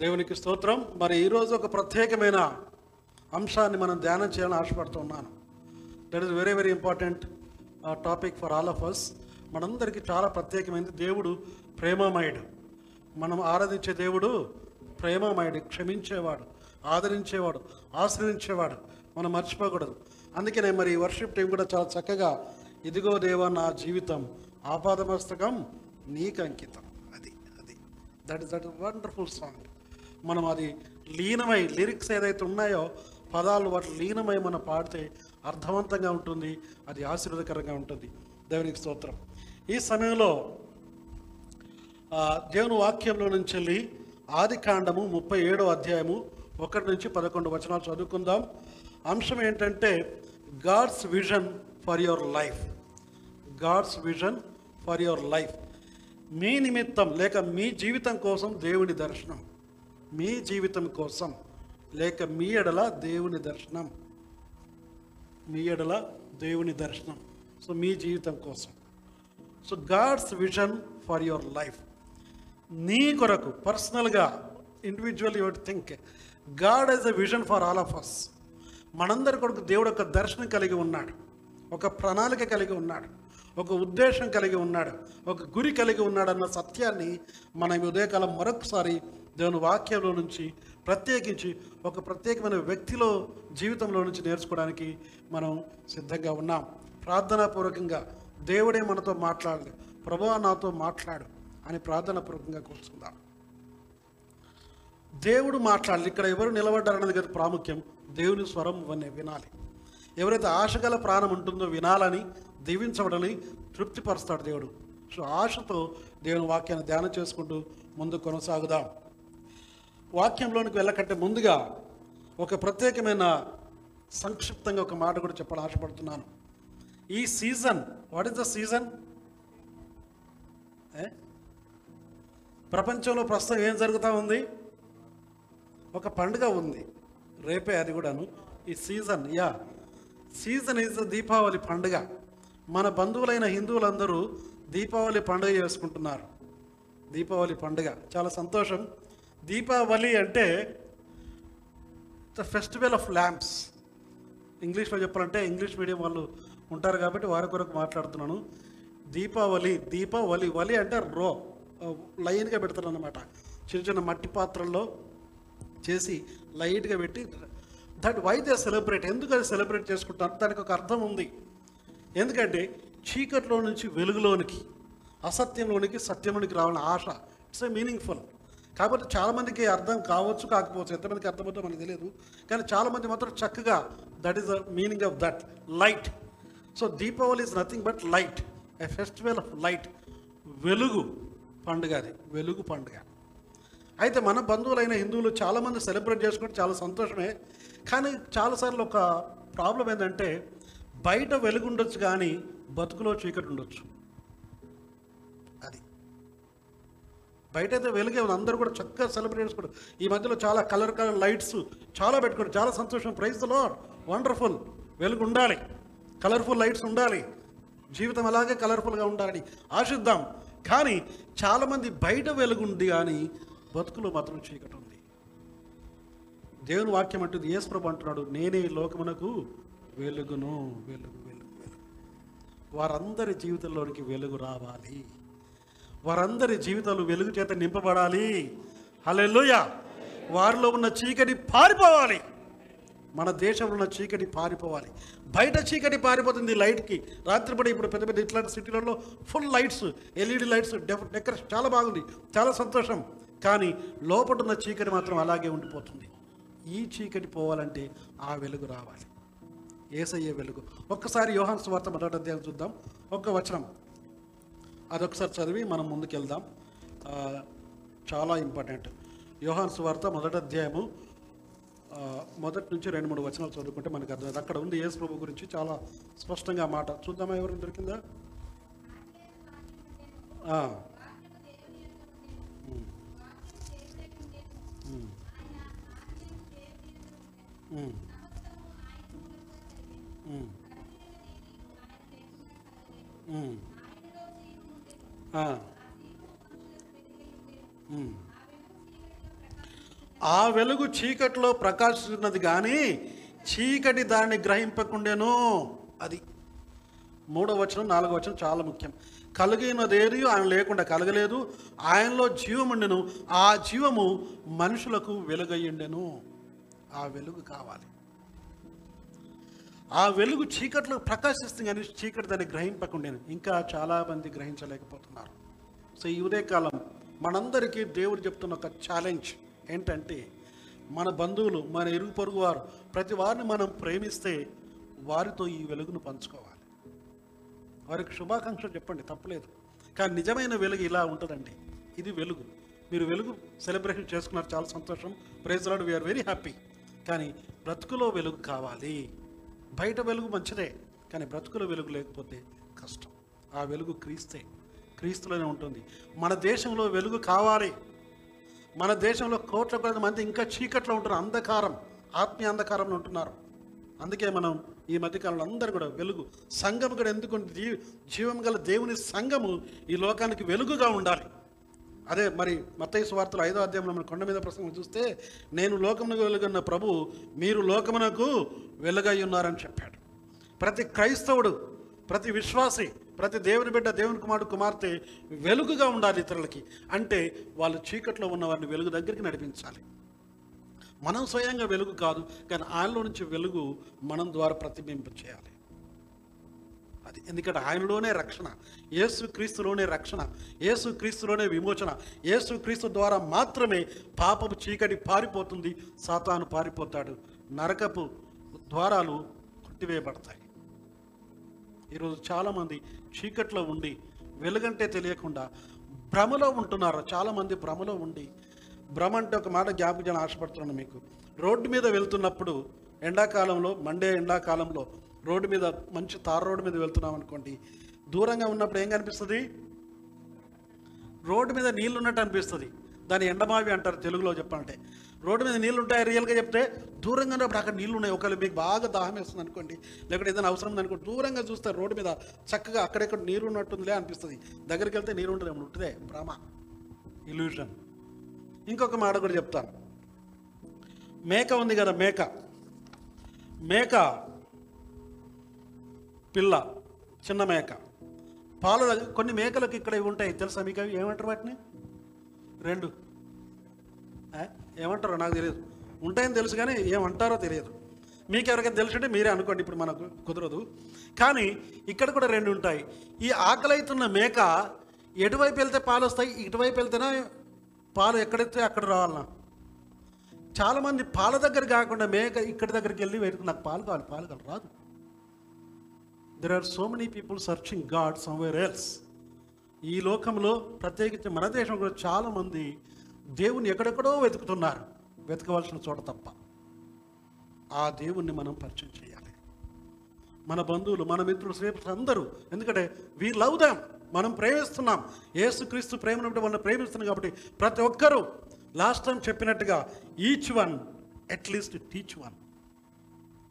దేవునికి స్తోత్రం. మరి ఈరోజు ఒక ప్రత్యేకమైన అంశాన్ని మనం ధ్యానం చేయాలని ఆశపడుతున్నాను that is very very important topic for all of us మనందరికీ చాలా ప్రత్యేకమైనది. దేవుడు ప్రేమమయుడు. మనం ఆరాధించే దేవుడు ప్రేమమయుడు క్షమించేవాడు ఆదరించేవాడు ఆశ్రయించేవాడు. మనం మర్చిపోకూడదు. అందుకనే మరి వర్షిప్ టీం కూడా చాలా చక్కగా ఇదిగో దేవా నా జీవితం ఆపాదమస్తకం నీకు అంకితం అది. అది that is that wonderful song మనం అది లీనమై లిరిక్స్ ఏదైతే ఉన్నాయో పదాలు వాటి లీనమై మనం పాడితే అర్థవంతంగా ఉంటుంది అది ఆశీర్వదకరంగా ఉంటుంది. దేవునికి స్తోత్రం. ఈ సమయంలో దేవుని వాక్యంలో నుంచి వెళ్ళి ఆది కాండము ముప్పై ఏడో అధ్యాయము ఒకటి నుంచి పదకొండు వచనాలు చదువుకుందాం. అంశం ఏంటంటే God's vision for your life God's vision for your life మీ నిమిత్తం లేక మీ జీవితం కోసం దేవుని దర్శనం. మీ జీవితం కోసం లేక మీ ఎడల దేవుని దర్శనం. మీ ఎడల దేవుని దర్శనం. సో మీ జీవితం కోసం. So God's vision for your life నీ కొరకు పర్సనల్గా individual your think God as a vision for all of us మనందరి కొరకు దేవుడు ఒక దర్శనం కలిగి ఉన్నాడు. ఒక ప్రణాళిక కలిగి ఉన్నాడు. ఒక ఉద్దేశం కలిగి ఉన్నాడు ఒక గురి కలిగి ఉన్నాడు అన్న సత్యాన్ని మనం ఉదయకాలం మరొకసారి దేవుని వాక్యంలో నుంచి ప్రత్యేకించి ఒక ప్రత్యేకమైన వ్యక్తిలో జీవితంలో నుంచి నేర్చుకోవడానికి మనం సిద్ధంగా ఉన్నాం. ప్రార్థనాపూర్వకంగా దేవుడే మనతో మాట్లాడలేదు ప్రభువా నాతో మాట్లాడు అని ప్రార్థనాపూర్వకంగా కూర్చుందాం. దేవుడు మాట్లాడాలి ఇక్కడ ఎవరు నిలబడ్డారన్నది కదా ప్రాముఖ్యం. దేవుని స్వరం వనే వినాలి. ఎవరైతే ఆశగల ప్రాణం ఉంటుందో వినాలని దీవించబడని తృప్తిపరుస్తాడు దేవుడు. సో ఆశతో దేవుని వాక్యాన్ని ధ్యానం చేసుకుంటూ ముందు కొనసాగుదాం. వాక్యంలోనికి వెళ్ళకంటే ముందుగా ఒక ప్రత్యేకమైన సంక్షిప్తంగా ఒక మాట కూడా చెప్పాలని ఆశపడుతున్నాను. ఈ season what is the season ప్రపంచంలో ప్రస్తుతం ఏం జరుగుతూ ఉంది? ఒక పండుగ ఉంది. రేపే అది కూడాను. ఈ season yeah season is Deepavali పండుగ. మన బంధువులైన హిందువులందరూ దీపావళి పండుగ చేసుకుంటున్నారు. దీపావళి పండుగ. చాలా సంతోషం. దీపావళి అంటే ద ఫెస్టివల్ ఆఫ్ ల్యాంప్స్. ఇంగ్లీష్లో చెప్పాలంటే ఇంగ్లీష్ మీడియం వాళ్ళు ఉంటారు కాబట్టి వారి కొరకు మాట్లాడుతున్నాను. దీపావళి దీపావళి వలి అంటే రో లైన్గా పెడతారు అనమాట చిన్న చిన్న మట్టి పాత్రల్లో చేసి లైట్గా పెట్టి దట్ వై దే సెలబ్రేట్. ఎందుకు అది సెలబ్రేట్ చేసుకుంటారు దానికి ఒక అర్థం ఉంది. ఎందుకంటే చీకట్లో నుంచి వెలుగులోనికి అసత్యంలోనికి సత్యంలోనికి రావాలని ఆశ ఇట్స్ ఏ మీనింగ్ఫుల్ కాబట్టి చాలామందికి అర్థం కావచ్చు కాకపోవచ్చు ఎంతమందికి అర్థమవుతుందో మనకు తెలియదు. కానీ చాలామంది మాత్రం చక్కగా that is the meaning of that light so Deepavali is nothing but light a festival of light వెలుగు పండుగ అది వెలుగు పండుగ. అయితే మన బంధువులైన హిందువులు చాలామంది సెలబ్రేట్ చేసుకుంటే చాలా సంతోషమే. కానీ చాలాసార్లు ఒక ప్రాబ్లం ఏంటంటే బయట వెలుగుండొచ్చు కానీ బతుకులో చీకటి ఉండొచ్చు అది. బయట అయితే వెలుగే ఉంది అందరూ కూడా చక్కగా సెలబ్రేట్ చేసుకోవడం ఈ మధ్యలో చాలా కలర్ కలర్ లైట్స్ చాలా పెట్టుకోవడం చాలా సంతోషం. ప్రైజ్ ద లాడ్ వండర్ఫుల్ వెలుగు ఉండాలి కలర్ఫుల్ లైట్స్ ఉండాలి. జీవితం అలాగే కలర్ఫుల్గా ఉండాలని ఆశిద్దాం. కానీ చాలామంది బయట వెలుగుంది కానీ బతుకులో మాత్రం చీకటి ఉంది. దేవుని వాక్యం అంటుంది యేసు ప్రభు అంటున్నాడు నేనే లోకమునకు వెలుగును వెలుగు వెలుగు వెలుగు. వారందరి జీవితంలోనికి వెలుగు రావాలి. వారందరి జీవితాలు వెలుగు చేత నింపబడాలి. హలెల్లుయ. వారిలో ఉన్న చీకటి పారిపోవాలి. మన దేశంలో ఉన్న చీకటి పారిపోవాలి. బయట చీకటి పారిపోతుంది లైట్కి. రాత్రిపడి ఇప్పుడు పెద్ద పెద్ద ఇట్లాంటి సిటీలలో full lights LED lights decoration చాలా బాగుంది. చాలా సంతోషం. కానీ లోపల ఉన్న చీకటి మాత్రం అలాగే ఉండిపోతుంది. ఈ చీకటి పోవాలంటే ఆ వెలుగు రావాలి. ఏసయ్యే వెలుగు. ఒక్కసారి యోహాన్ స్వార్త మొదటి అధ్యాయం చూద్దాం. ఒక్క వచనం. అదొకసారి చదివి మనం ముందుకెళ్దాం. చాలా ఇంపార్టెంట్. యోహాన్ స్వార్త మొదటి అధ్యాయము మొదటి నుంచి రెండు మూడు వచనాలు చదువుకుంటే మనకు అర్థమైంది అక్కడ ఉంది యేసు ప్రభు గురించి చాలా స్పష్టంగా మాట. చూద్దామా ఎవరు దొరికిందా? Mm. ఆ. వెలుగు చీకటిలో ప్రకాశిస్తున్నది కానీ చీకటి దాన్ని గ్రహింపకుండాను అది. మూడో వచనం నాలుగో వచనం చాలా ముఖ్యం. కలిగినదేది ఆయన లేకుండా కలగలేదు. ఆయనలో జీవముండెను ఆ జీవము మనుషులకు వెలుగయ్యుండెను. ఆ వెలుగు కావాలి. ఆ వెలుగు చీకట్లో ప్రకాశిస్తుంది కానీ చీకటి దాన్ని గ్రహింపకుండా ఇంకా చాలా మంది గ్రహించలేకపోతున్నారు. సో ఈ ఉదయకాలం మనందరికీ దేవుడు చెప్తున్న ఒక ఛాలెంజ్ ఏంటంటే మన బంధువులు మన ఇరుగు పొరుగు వారు ప్రతి వారిని మనం ప్రేమిస్తే వారితో ఈ వెలుగును పంచుకోవాలి. వారికి శుభాకాంక్షలు చెప్పండి తప్పలేదు. కానీ నిజమైన వెలుగు ఇలా ఉంటుందండి. ఇది వెలుగు. మీరు వెలుగు సెలబ్రేషన్ చేసుకున్నారు చాలా సంతోషం. Praise Lord we are very happy కానీ బ్రతుకులో వెలుగు కావాలి. బయట వెలుగు మంచిదే కానీ బ్రతుకుల వెలుగు లేకపోతే కష్టం. ఆ వెలుగు క్రీస్తే క్రీస్తులోనే ఉంటుంది. మన దేశంలో వెలుగు కావాలి. మన దేశంలో కోట్ల కొద్ది మంది ఇంకా చీకట్లో ఉంటున్నారు అంధకారం ఆత్మీయ అంధకారంలో ఉంటున్నారు. అందుకే మనం ఈ మధ్యకాలంలో అందరూ కూడా వెలుగు సంఘం కూడా ఎందుకు జీవం గల దేవుని సంఘము ఈ లోకానికి వెలుగుగా ఉండాలి. అదే మరి మత్తయి సువార్తలు ఐదో అధ్యాయంలో మన కొండ మీద ప్రసంగం చూస్తే నేను లోకమునకు వెలుగున్న ప్రభు మీరు లోకమునకు వెలుగై ఉన్నారని చెప్పాడు. ప్రతి క్రైస్తవుడు ప్రతి విశ్వాసి ప్రతి దేవుని బిడ్డ దేవుని కుమారుడు కుమార్తె వెలుగుగా ఉండాలి ఇతరులకి. అంటే వాళ్ళు చీకట్లో ఉన్న వారిని వెలుగు దగ్గరికి నడిపించాలి. మనం స్వయంగా వెలుగు కాదు కానీ ఆయనలో నుంచి వెలుగు మనం ద్వారా ప్రతిబింబ చేయాలి అది ఎందుకంటే ఆయనలోనే రక్షణ ఏసుక్రీస్తులోనే రక్షణ ఏసుక్రీస్తులోనే విమోచన ఏసుక్రీస్తు ద్వారా మాత్రమే పాపపు చీకటి పారిపోతుంది సాతాను పారిపోతాడు నరకపు ద్వారాలు కొట్టివేయబడతాయి. ఈరోజు చాలామంది చీకట్లో ఉండి వెలుగంటే తెలియకుండా భ్రమలో ఉంటున్నారు చాలామంది భ్రమలో ఉండి. భ్రమ అంటే ఒక మాట జ్ఞాపకం ఆశపడుతున్నాను మీకు. రోడ్డు మీద వెళ్తున్నప్పుడు ఎండాకాలంలో మండే ఎండాకాలంలో రోడ్డు మీద మంచి తార రోడ్డు మీద వెళ్తున్నాం అనుకోండి దూరంగా ఉన్నప్పుడు ఏం కనిపిస్తుంది? రోడ్డు మీద నీళ్ళు ఉన్నట్టు అనిపిస్తుంది. దాని ఎండమావి అంటారు తెలుగులో చెప్పాలంటే. రోడ్డు మీద నీళ్ళు ఉంటాయి? రియల్గా చెప్తే దూరంగా ఉన్నప్పుడు అక్కడ నీళ్ళు ఉన్నాయి. ఒకవేళ మీకు బాగా దాహం వేస్తుంది అనుకోండి లేకపోతే ఏదైనా అవసరం ఉంది అనుకోండి దూరంగా చూస్తే రోడ్డు మీద చక్కగా అక్కడెక్కడ నీరు ఉన్నట్టుందిలే అనిపిస్తుంది. దగ్గరికి వెళ్తే నీరు ఉంటుంది ఉంటుందే? భ్రమ. ఇల్యూషన్ ఇంకొక మాట కూడా చెప్తాను. మేక ఉంది కదా మేక. మేక పిల్ల చిన్న మేక. పాలు కొన్ని మేకలకు ఇక్కడ ఇవి ఉంటాయి. తెలుసా మీకు అవి? ఏమంటారు వాటిని? రెండు. ఏమంటారో నాకు తెలియదు. ఉంటాయని తెలుసు కానీ ఏమంటారో తెలియదు. మీకు ఎవరికైనా తెలుసుంటే మీరే అనుకోండి ఇప్పుడు మనకు కుదరదు. కానీ ఇక్కడ కూడా రెండు ఉంటాయి. ఈ ఆకలి అవుతున్న మేక ఎటువైపు వెళ్తే పాలు వస్తాయి ఇటువైపు వెళ్తేనే పాలు ఎక్కడైతే అక్కడ రావాలన్నా. చాలామంది పాల దగ్గర కాకుండా మేక ఇక్కడి దగ్గరికి వెళ్ళి వెతుకు నాకు పాలు కావాలి పాలు కావాలి రాదు. There are so many people searching God somewhere else ఈ లోకంలో ప్రత్యేకించి మన దేశం కూడా చాలామంది దేవుని ఎక్కడెక్కడో వెతుకుతున్నారు. వెతకవలసిన చోట తప్ప. ఆ దేవుణ్ణి మనం పరిచయం చేయాలి. మన బంధువులు మన మిత్రులు స్నేహితులు అందరూ ఎందుకంటే వీ లవ్ దామ్ మనం ప్రేమిస్తున్నాం. ఏసుక్రీస్తు ప్రేమను బట్టి మనం ప్రేమిస్తున్నాం కాబట్టి ప్రతి ఒక్కరూ లాస్ట్ టైం చెప్పినట్టుగా each one at least teach one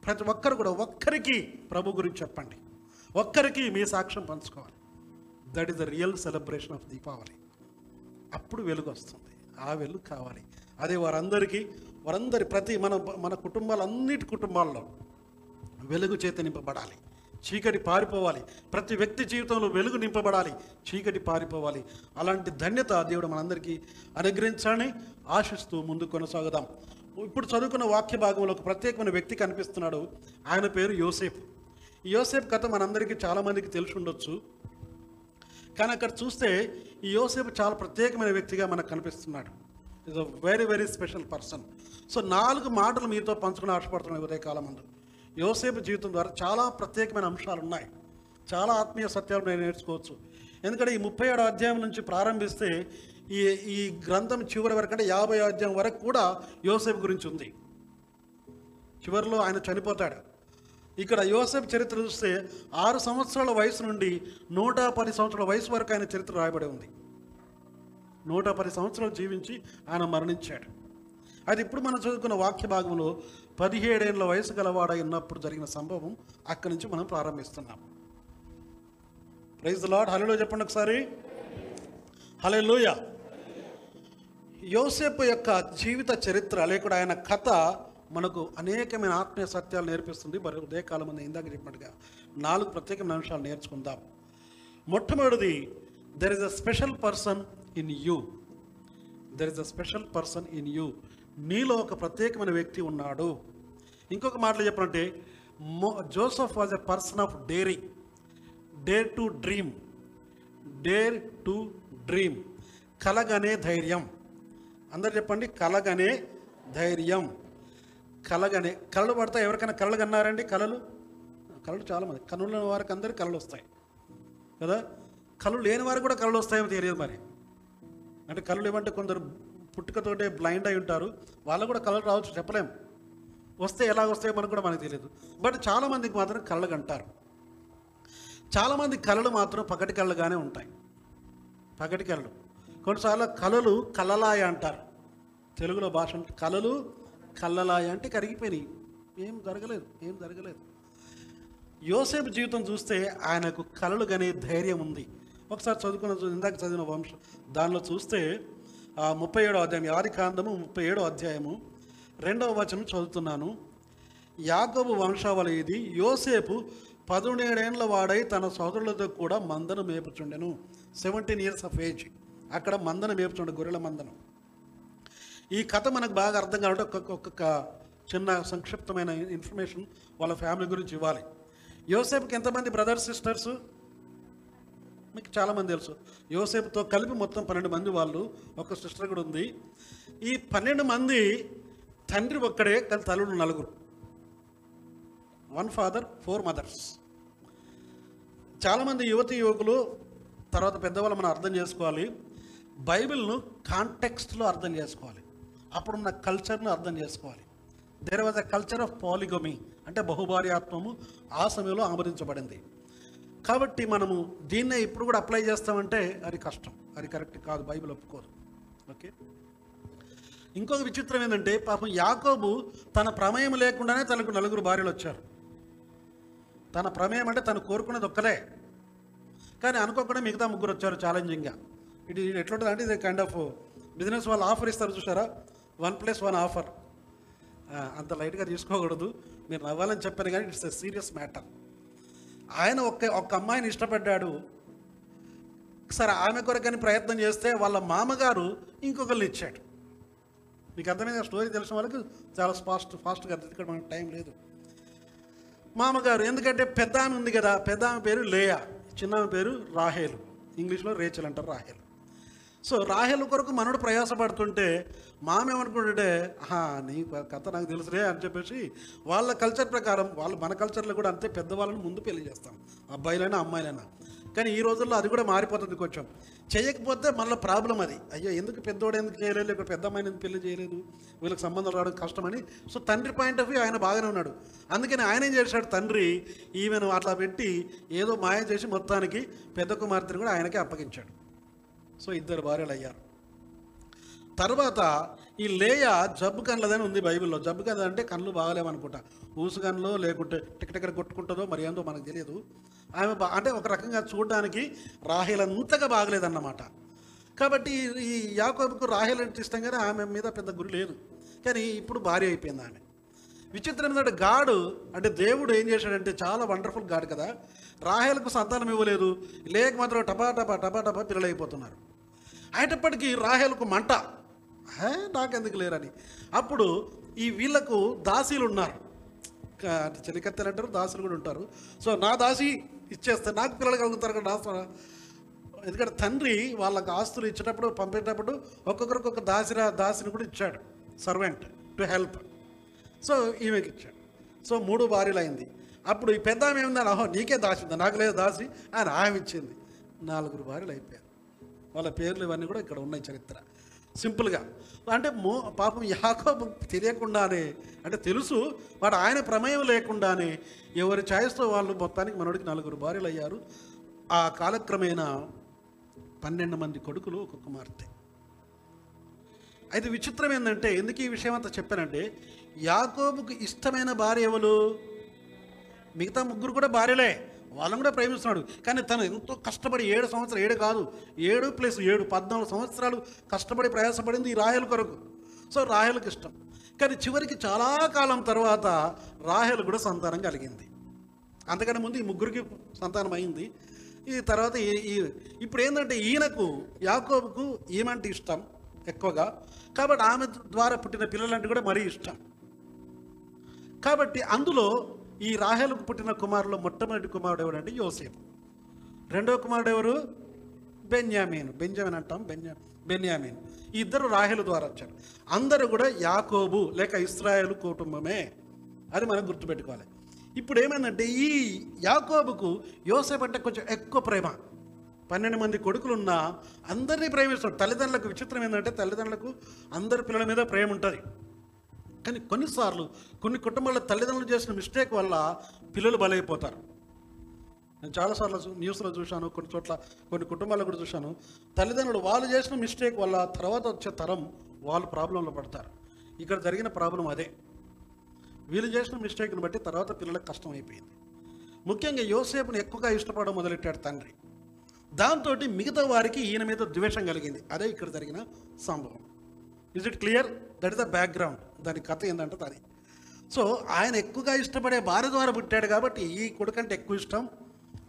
ప్రతి ఒక్కరు కూడా ఒక్కరికి ప్రభు గురించి చెప్పండి. ఒక్కరికి మీ సాక్ష్యం పంచుకోవాలి. That is the real celebration of Deepavali అప్పుడు వెలుగు వస్తుంది. ఆ వెలుగు కావాలి. అదే వారందరికీ వారందరి ప్రతి మన మన కుటుంబాలన్నిటి కుటుంబాల్లో వెలుగు చేత నింపబడాలి. చీకటి పారిపోవాలి. ప్రతి వ్యక్తి జీవితంలో వెలుగు నింపబడాలి. చీకటి పారిపోవాలి. అలాంటి ధన్యత దేవుడు మనందరికీ అనుగ్రహించాలని ఆశిస్తూ ముందు కొనసాగుదాం. ఇప్పుడు చదువుకున్న వాక్య భాగంలో ఒక ప్రత్యేకమైన వ్యక్తి కనిపిస్తున్నాడు. ఆయన పేరు యోసేపు. యోసేపు కథ మనందరికీ చాలామందికి తెలిసి ఉండొచ్చు. కానీ అక్కడ చూస్తే ఈ యోసేపు చాలా ప్రత్యేకమైన వ్యక్తిగా మనకు కనిపిస్తున్నాడు. Is a very very special person so నాలుగు మాటలు మీతో పంచుకుని ఆశపడుతున్నాయి ఉదయకాలం ముందు యోసేపు జీవితం ద్వారా చాలా ప్రత్యేకమైన అంశాలు ఉన్నాయి. చాలా ఆత్మీయ సత్యాలు నేను నేర్చుకోవచ్చు. ఎందుకంటే ఈ ముప్పై ఏడో అధ్యాయం నుంచి ప్రారంభిస్తే ఈ ఈ గ్రంథం చివరి వరకు అంటే యాభై అధ్యాయం వరకు కూడా యోసేపు గురించి ఉంది. చివరిలో ఆయన చనిపోతాడు. ఇక్కడ యోసేపు చరిత్ర చూస్తే ఆరు సంవత్సరాల వయసు నుండి నూట పది సంవత్సరాల వయసు వరకు ఆయన చరిత్ర రాయబడి ఉంది. నూట పది సంవత్సరాలు జీవించి ఆయన మరణించాడు. అది ఇప్పుడు మనం చదువుకున్న వాక్య భాగంలో పదిహేడేళ్ళ వయసు గలవాడై ఉన్నప్పుడు జరిగిన సంభవం అక్కడి నుంచి మనం ప్రారంభిస్తున్నాం. ప్రైజ్ లాడ్ హలో చెప్పండి ఒకసారి. హలే లోయ యోసేపు యొక్క జీవిత చరిత్ర లేకుండా ఆయన కథ మనకు అనేకమైన ఆత్మీయ సత్యాలు నేర్పిస్తుంది మరి ఉదయకాలం మనం ఇందాక చెప్పినట్టుగా నాలుగు ప్రత్యేకమైన అంశాలు నేర్చుకుందాం. మొట్టమొదటిది there is a special person in you there is a special person in you నీలో ఒక ప్రత్యేకమైన వ్యక్తి ఉన్నాడు. ఇంకొక మాటలు చెప్పాలంటే మో Joseph was a person of daring dare to dream dare to dream కలగనే ధైర్యం. అందరు చెప్పండి కలగనే ధైర్యం. కలగనే కళలు పడతాయి. ఎవరికైనా కళలు కన్నారండి? కళలు కళలు చాలామంది. కనుల వారికి అందరికి కళలు వస్తాయి. కదా? కళ్ళు లేని వారికి కూడా కళలు వస్తాయో తెలియదు మరి. అంటే కళ్ళు ఏమంటే కొందరు పుట్టుకతోటే బ్లైండ్ అయి ఉంటారు. వాళ్ళకు కూడా కళలు రావచ్చు చెప్పలేము. వస్తే ఎలా వస్తాయో మనకు కూడా మనకు తెలియదు. బట్ చాలామందికి మాత్రం కళ్ళు అంటారు చాలామంది కళలు మాత్రం పగటి కళ్ళుగానే ఉంటాయి. పగటి కళలు కొన్నిసార్లు కళలు కలలాయ అంటారు. తెలుగులో భాష కళలు కళ్ళలాయ అంటే కరిగిపోయినాయి. ఏం జరగలేదు ఏం జరగలేదు. యోసేపు జీవితం చూస్తే ఆయనకు కలలు కనే ధైర్యం ఉంది. ఒకసారి చదువుకున్న ఇందాక చదివిన వంశం దానిలో చూస్తే ఆ ముప్పై ఏడో అధ్యాయం యాదికాందము కాండము ముప్పై ఏడో అధ్యాయము రెండవ వచనం చదువుతున్నాను. యాకోబు వంశావళి ఇది యోసేపు పదునేడేండ్ల వాడై తన సోదరులతో కూడా మందను మేపుచుండెను. సెవెంటీన్ ఇయర్స్ ఆఫ్ ఏజ్ అక్కడ మందను మేపుచుండే గొర్రెల మందను. ఈ కథ మనకు బాగా అర్థం కావాలంటే ఒక్కొక్క ఒక్కొక్క చిన్న సంక్షిప్తమైన ఇన్ఫర్మేషన్ వాళ్ళ ఫ్యామిలీ గురించి ఇవ్వాలి. యోసేపుకి ఎంతమంది బ్రదర్స్ సిస్టర్స్? మీకు చాలామంది తెలుసు. యోసేపుతో కలిపి మొత్తం పన్నెండు మంది వాళ్ళు ఒక సిస్టర్ కూడా ఉంది. ఈ పన్నెండు మంది తండ్రి ఒక్కడే కానీ తల్లుడు నలుగురు. వన్ ఫాదర్ ఫోర్ మదర్స్ చాలామంది యువతి యువకులు తర్వాత పెద్దవాళ్ళు మనం అర్థం చేసుకోవాలి. బైబిల్ను కాంటెక్స్ట్లో అర్థం చేసుకోవాలి. అప్పుడున్న కల్చర్ను అర్థం చేసుకోవాలి. There was a culture of polygamy అంటే బహుభార్యాత్వము ఆ సమయంలో ఆమోదించబడింది. కాబట్టి మనము దీన్నే ఇప్పుడు కూడా అప్లై చేస్తామంటే అది కష్టం. అది కరెక్ట్ కాదు బైబిల్ ఒప్పుకోదు. ఓకే ఇంకొక విచిత్రం ఏంటంటే పాపం యాకోబు తన ప్రమేయం లేకుండానే తనకు నలుగురు భార్యలు వచ్చారు. తన ప్రమేయం అంటే తను కోరుకున్నది ఒక్కలే కానీ అనుకోకుండా మిగతా ముగ్గురు వచ్చారు ఛాలెంజింగ్గా ఇది ఎట్లుంటుంది అంటే ఇది కైండ్ ఆఫ్ బిజినెస్ వాళ్ళు ఆఫర్ ఇస్తారు చూసారా? One plus one offer. అంత లైట్గా తీసుకోకూడదు. మీరు నవ్వాలని చెప్పాను కానీ ఇట్స్ ఎ సీరియస్ మ్యాటర్. ఆయన ఒక్క ఒక్క అమ్మాయిని ఇష్టపడ్డాడు. సరే ఆమె కొరకని ప్రయత్నం చేస్తే వాళ్ళ మామగారు ఇంకొకరిని ఇచ్చాడు. మీకు అర్థమైంది? స్టోరీ తెలిసిన వాళ్ళకి చాలా ఫాస్ట్ ఫాస్ట్గా అర్థం ఇక్కడ మనకు టైం లేదు. మామగారు ఎందుకంటే పెద్ద ఆమె ఉంది కదా పెద్ద ఆమె పేరు లేయా చిన్న ఆమె పేరు రాహేలు. ఇంగ్లీష్లో రేచల్ అంటారు రాహేల్. సో రాహేలు కొరకు మనడు ప్రయాసపడుతుంటే మామేమనుకుంటుంటే నీ కథ నాకు తెలుసులే అని చెప్పేసి వాళ్ళ కల్చర్ ప్రకారం వాళ్ళు మన కల్చర్లో కూడా అంతే పెద్దవాళ్ళని ముందు పెళ్ళి చేస్తాం. అబ్బాయిలైనా అమ్మాయిలైనా. కానీ ఈ రోజుల్లో అది కూడా మారిపోతుంది కొంచెం. చేయకపోతే మళ్ళీ ప్రాబ్లం అది. అయ్యో ఎందుకు పెద్దోడు ఎందుకు చేయలేదు? లేక పెద్ద అమ్మాయిని ఎందుకు పెళ్ళి చేయలేదు? వీళ్ళకి సంబంధం రావడం కష్టమని సో తండ్రి పాయింట్ ఆఫ్ వ్యూ ఆయన బాగానే ఉన్నాడు. అందుకని ఆయన ఏం చేశాడు? తండ్రి ఈమెను అట్లా పెట్టి ఏదో మాయ చేసి మొత్తానికి పెద్ద కుమార్తెను కూడా ఆయనకే అప్పగించాడు. సో ఇద్దరు భార్యలు అయ్యారు. తర్వాత ఈ లేయ జబ్బు కన్లదని ఉంది బైబిల్లో. జబ్బు కళ్ళ అంటే కళ్ళు బాగలేమనుకుంటా ఊసు కళ్ళు లేకుంటే టికటిక్కడ కొట్టుకుంటుందో మరి ఏందో మనకు తెలియదు. ఆమె బా అంటే ఒక రకంగా చూడడానికి రాహేల్ అంతగా బాగలేదన్నమాట. కాబట్టి ఈ- యాకోబుకు రాహేల్ అంటే ఇష్టం కానీ ఆమె మీద పెద్ద గురి లేదు. కానీ ఇప్పుడు భార్య అయిపోయింది ఆమె. విచిత్రం ఏంటంటే గాడు అంటే దేవుడు ఏం చేశాడంటే చాలా వండర్ఫుల్ గాడు కదా. రాహేలకు సంతానం ఇవ్వలేదు. లేక మాత్రం టపా టపా టపా టపా పిల్లలైపోతున్నారు. అయినప్పటికీ రాహేలకు మంట. నాకెందుకు లేరని. అప్పుడు ఈ వీళ్ళకు దాసీలు ఉన్నారు. అంటే చెలికత్తెలు అంటారు దాసులు కూడా ఉంటారు. సో నా దాసి ఇచ్చేస్తే నాకు పిల్లలు కలుగుతారు కదా నా ఎందుకంటే తండ్రి వాళ్ళకి ఆస్తులు ఇచ్చేటప్పుడు పంపేటప్పుడు ఒక్కొక్కరికి ఒక దాసిరా దాసిని కూడా ఇచ్చాడు సర్వెంట్ టు హెల్ప్. సో ఈమెకి ఇచ్చాడు. సో మూడు భార్యలు అయింది అప్పుడు ఈ పెద్ద ఆమె ఏమిందని అహో నీకే దాసింది నాకు లేదు దాసి అని ఆమె ఇచ్చింది. నాలుగురు భార్యలు అయిపోయారు. వాళ్ళ పేర్లు ఇవన్నీ కూడా ఇక్కడ ఉన్నాయి చరిత్ర. సింపుల్గా అంటే మో పాపం యాకోబు తెలియకుండానే అంటే తెలుసు వాడు ఆయన ప్రమేయం లేకుండానే ఎవరి ఛాయిస్తో వాళ్ళు మొత్తానికి మనోడికి నలుగురు భార్యలు అయ్యారు ఆ కాలక్రమేణా పన్నెండు మంది కొడుకులు ఒక కుమార్తె. అయితే విచిత్రం ఏంటంటే ఎందుకు ఈ విషయం అంతా చెప్పానంటే యాకోబుకు ఇష్టమైన భార్య ఎవరు? మిగతా ముగ్గురు కూడా భార్యలే. వాళ్ళని కూడా ప్రేమిస్తున్నాడు. కానీ తను ఎంతో కష్టపడి ఏడు సంవత్సరాలు ఏడు కాదు ఏడు ప్లస్ ఏడు పద్నాలుగు సంవత్సరాలు కష్టపడి ప్రయాసపడింది ఈ రాయల కొరకు. సో రాయలకు ఇష్టం. కానీ చివరికి చాలా కాలం తర్వాత రాయలు కూడా సంతానం కలిగింది. అంతకంటే ముందు ఈ ముగ్గురికి సంతానం అయింది. ఈ తర్వాత ఈ- ఈ ఇప్పుడు ఏంటంటే ఈయనకు యాకోబుకు ఈమంటే ఇష్టం ఎక్కువగా. కాబట్టి ఆమె ద్వారా పుట్టిన పిల్లలంటే కూడా మరీ ఇష్టం. కాబట్టి అందులో ఈ రాహేలకు పుట్టిన కుమారులు మొట్టమొదటి కుమారుడు ఎవరంటే యోసేపు. రెండవ కుమారుడు ఎవరు? బెన్యామీన్. బెంజమిన్ అంటాం? బెన్యా బెన్యామీన్. ఇద్దరు రాహేలు ద్వారా వచ్చారు. అందరూ కూడా యాకోబు లేక ఇస్రాయేల్ కుటుంబమే అది మనం గుర్తుపెట్టుకోవాలి. ఇప్పుడు ఏమైందంటే ఈ యాకోబుకు యోసేపు అంటే కొంచెం ఎక్కువ ప్రేమ. పన్నెండు మంది కొడుకులు ఉన్నా అందరినీ ప్రేమిస్తాడు. తల్లిదండ్రులకు విచిత్రం ఏంటంటే తల్లిదండ్రులకు అందరి పిల్లల మీద ప్రేమ ఉంటుంది. కానీ కొన్నిసార్లు కొన్ని కుటుంబాల తల్లిదండ్రులు చేసిన మిస్టేక్ వల్ల పిల్లలు బలైపోతారు. నేను చాలాసార్లు న్యూస్లో చూశాను కొన్ని చోట్ల కొన్ని కుటుంబాల్లో కూడా చూశాను. తల్లిదండ్రులు వాళ్ళు చేసిన మిస్టేక్ వల్ల తర్వాత వచ్చే తరం వాళ్ళు ప్రాబ్లంలో పడతారు. ఇక్కడ జరిగిన ప్రాబ్లం అదే. వీళ్ళు చేసిన మిస్టేక్ని బట్టి తర్వాత పిల్లలకు కష్టం అయిపోయింది. ముఖ్యంగా యోసేపుని ఎక్కువగా ఇష్టపడడం మొదలెట్టాడు తండ్రి. దాంతో మిగతా వారికి ఈయన మీద ద్వేషం కలిగింది. అదే ఇక్కడ జరిగిన సంభవం. Is it clear that is the background దాని కథ ఏంటంటే దాని. సో ఆయన ఎక్కువగా ఇష్టపడే భార్య ద్వారా పుట్టాడు కాబట్టి ఈ కొడుకంటే ఎక్కువ ఇష్టం.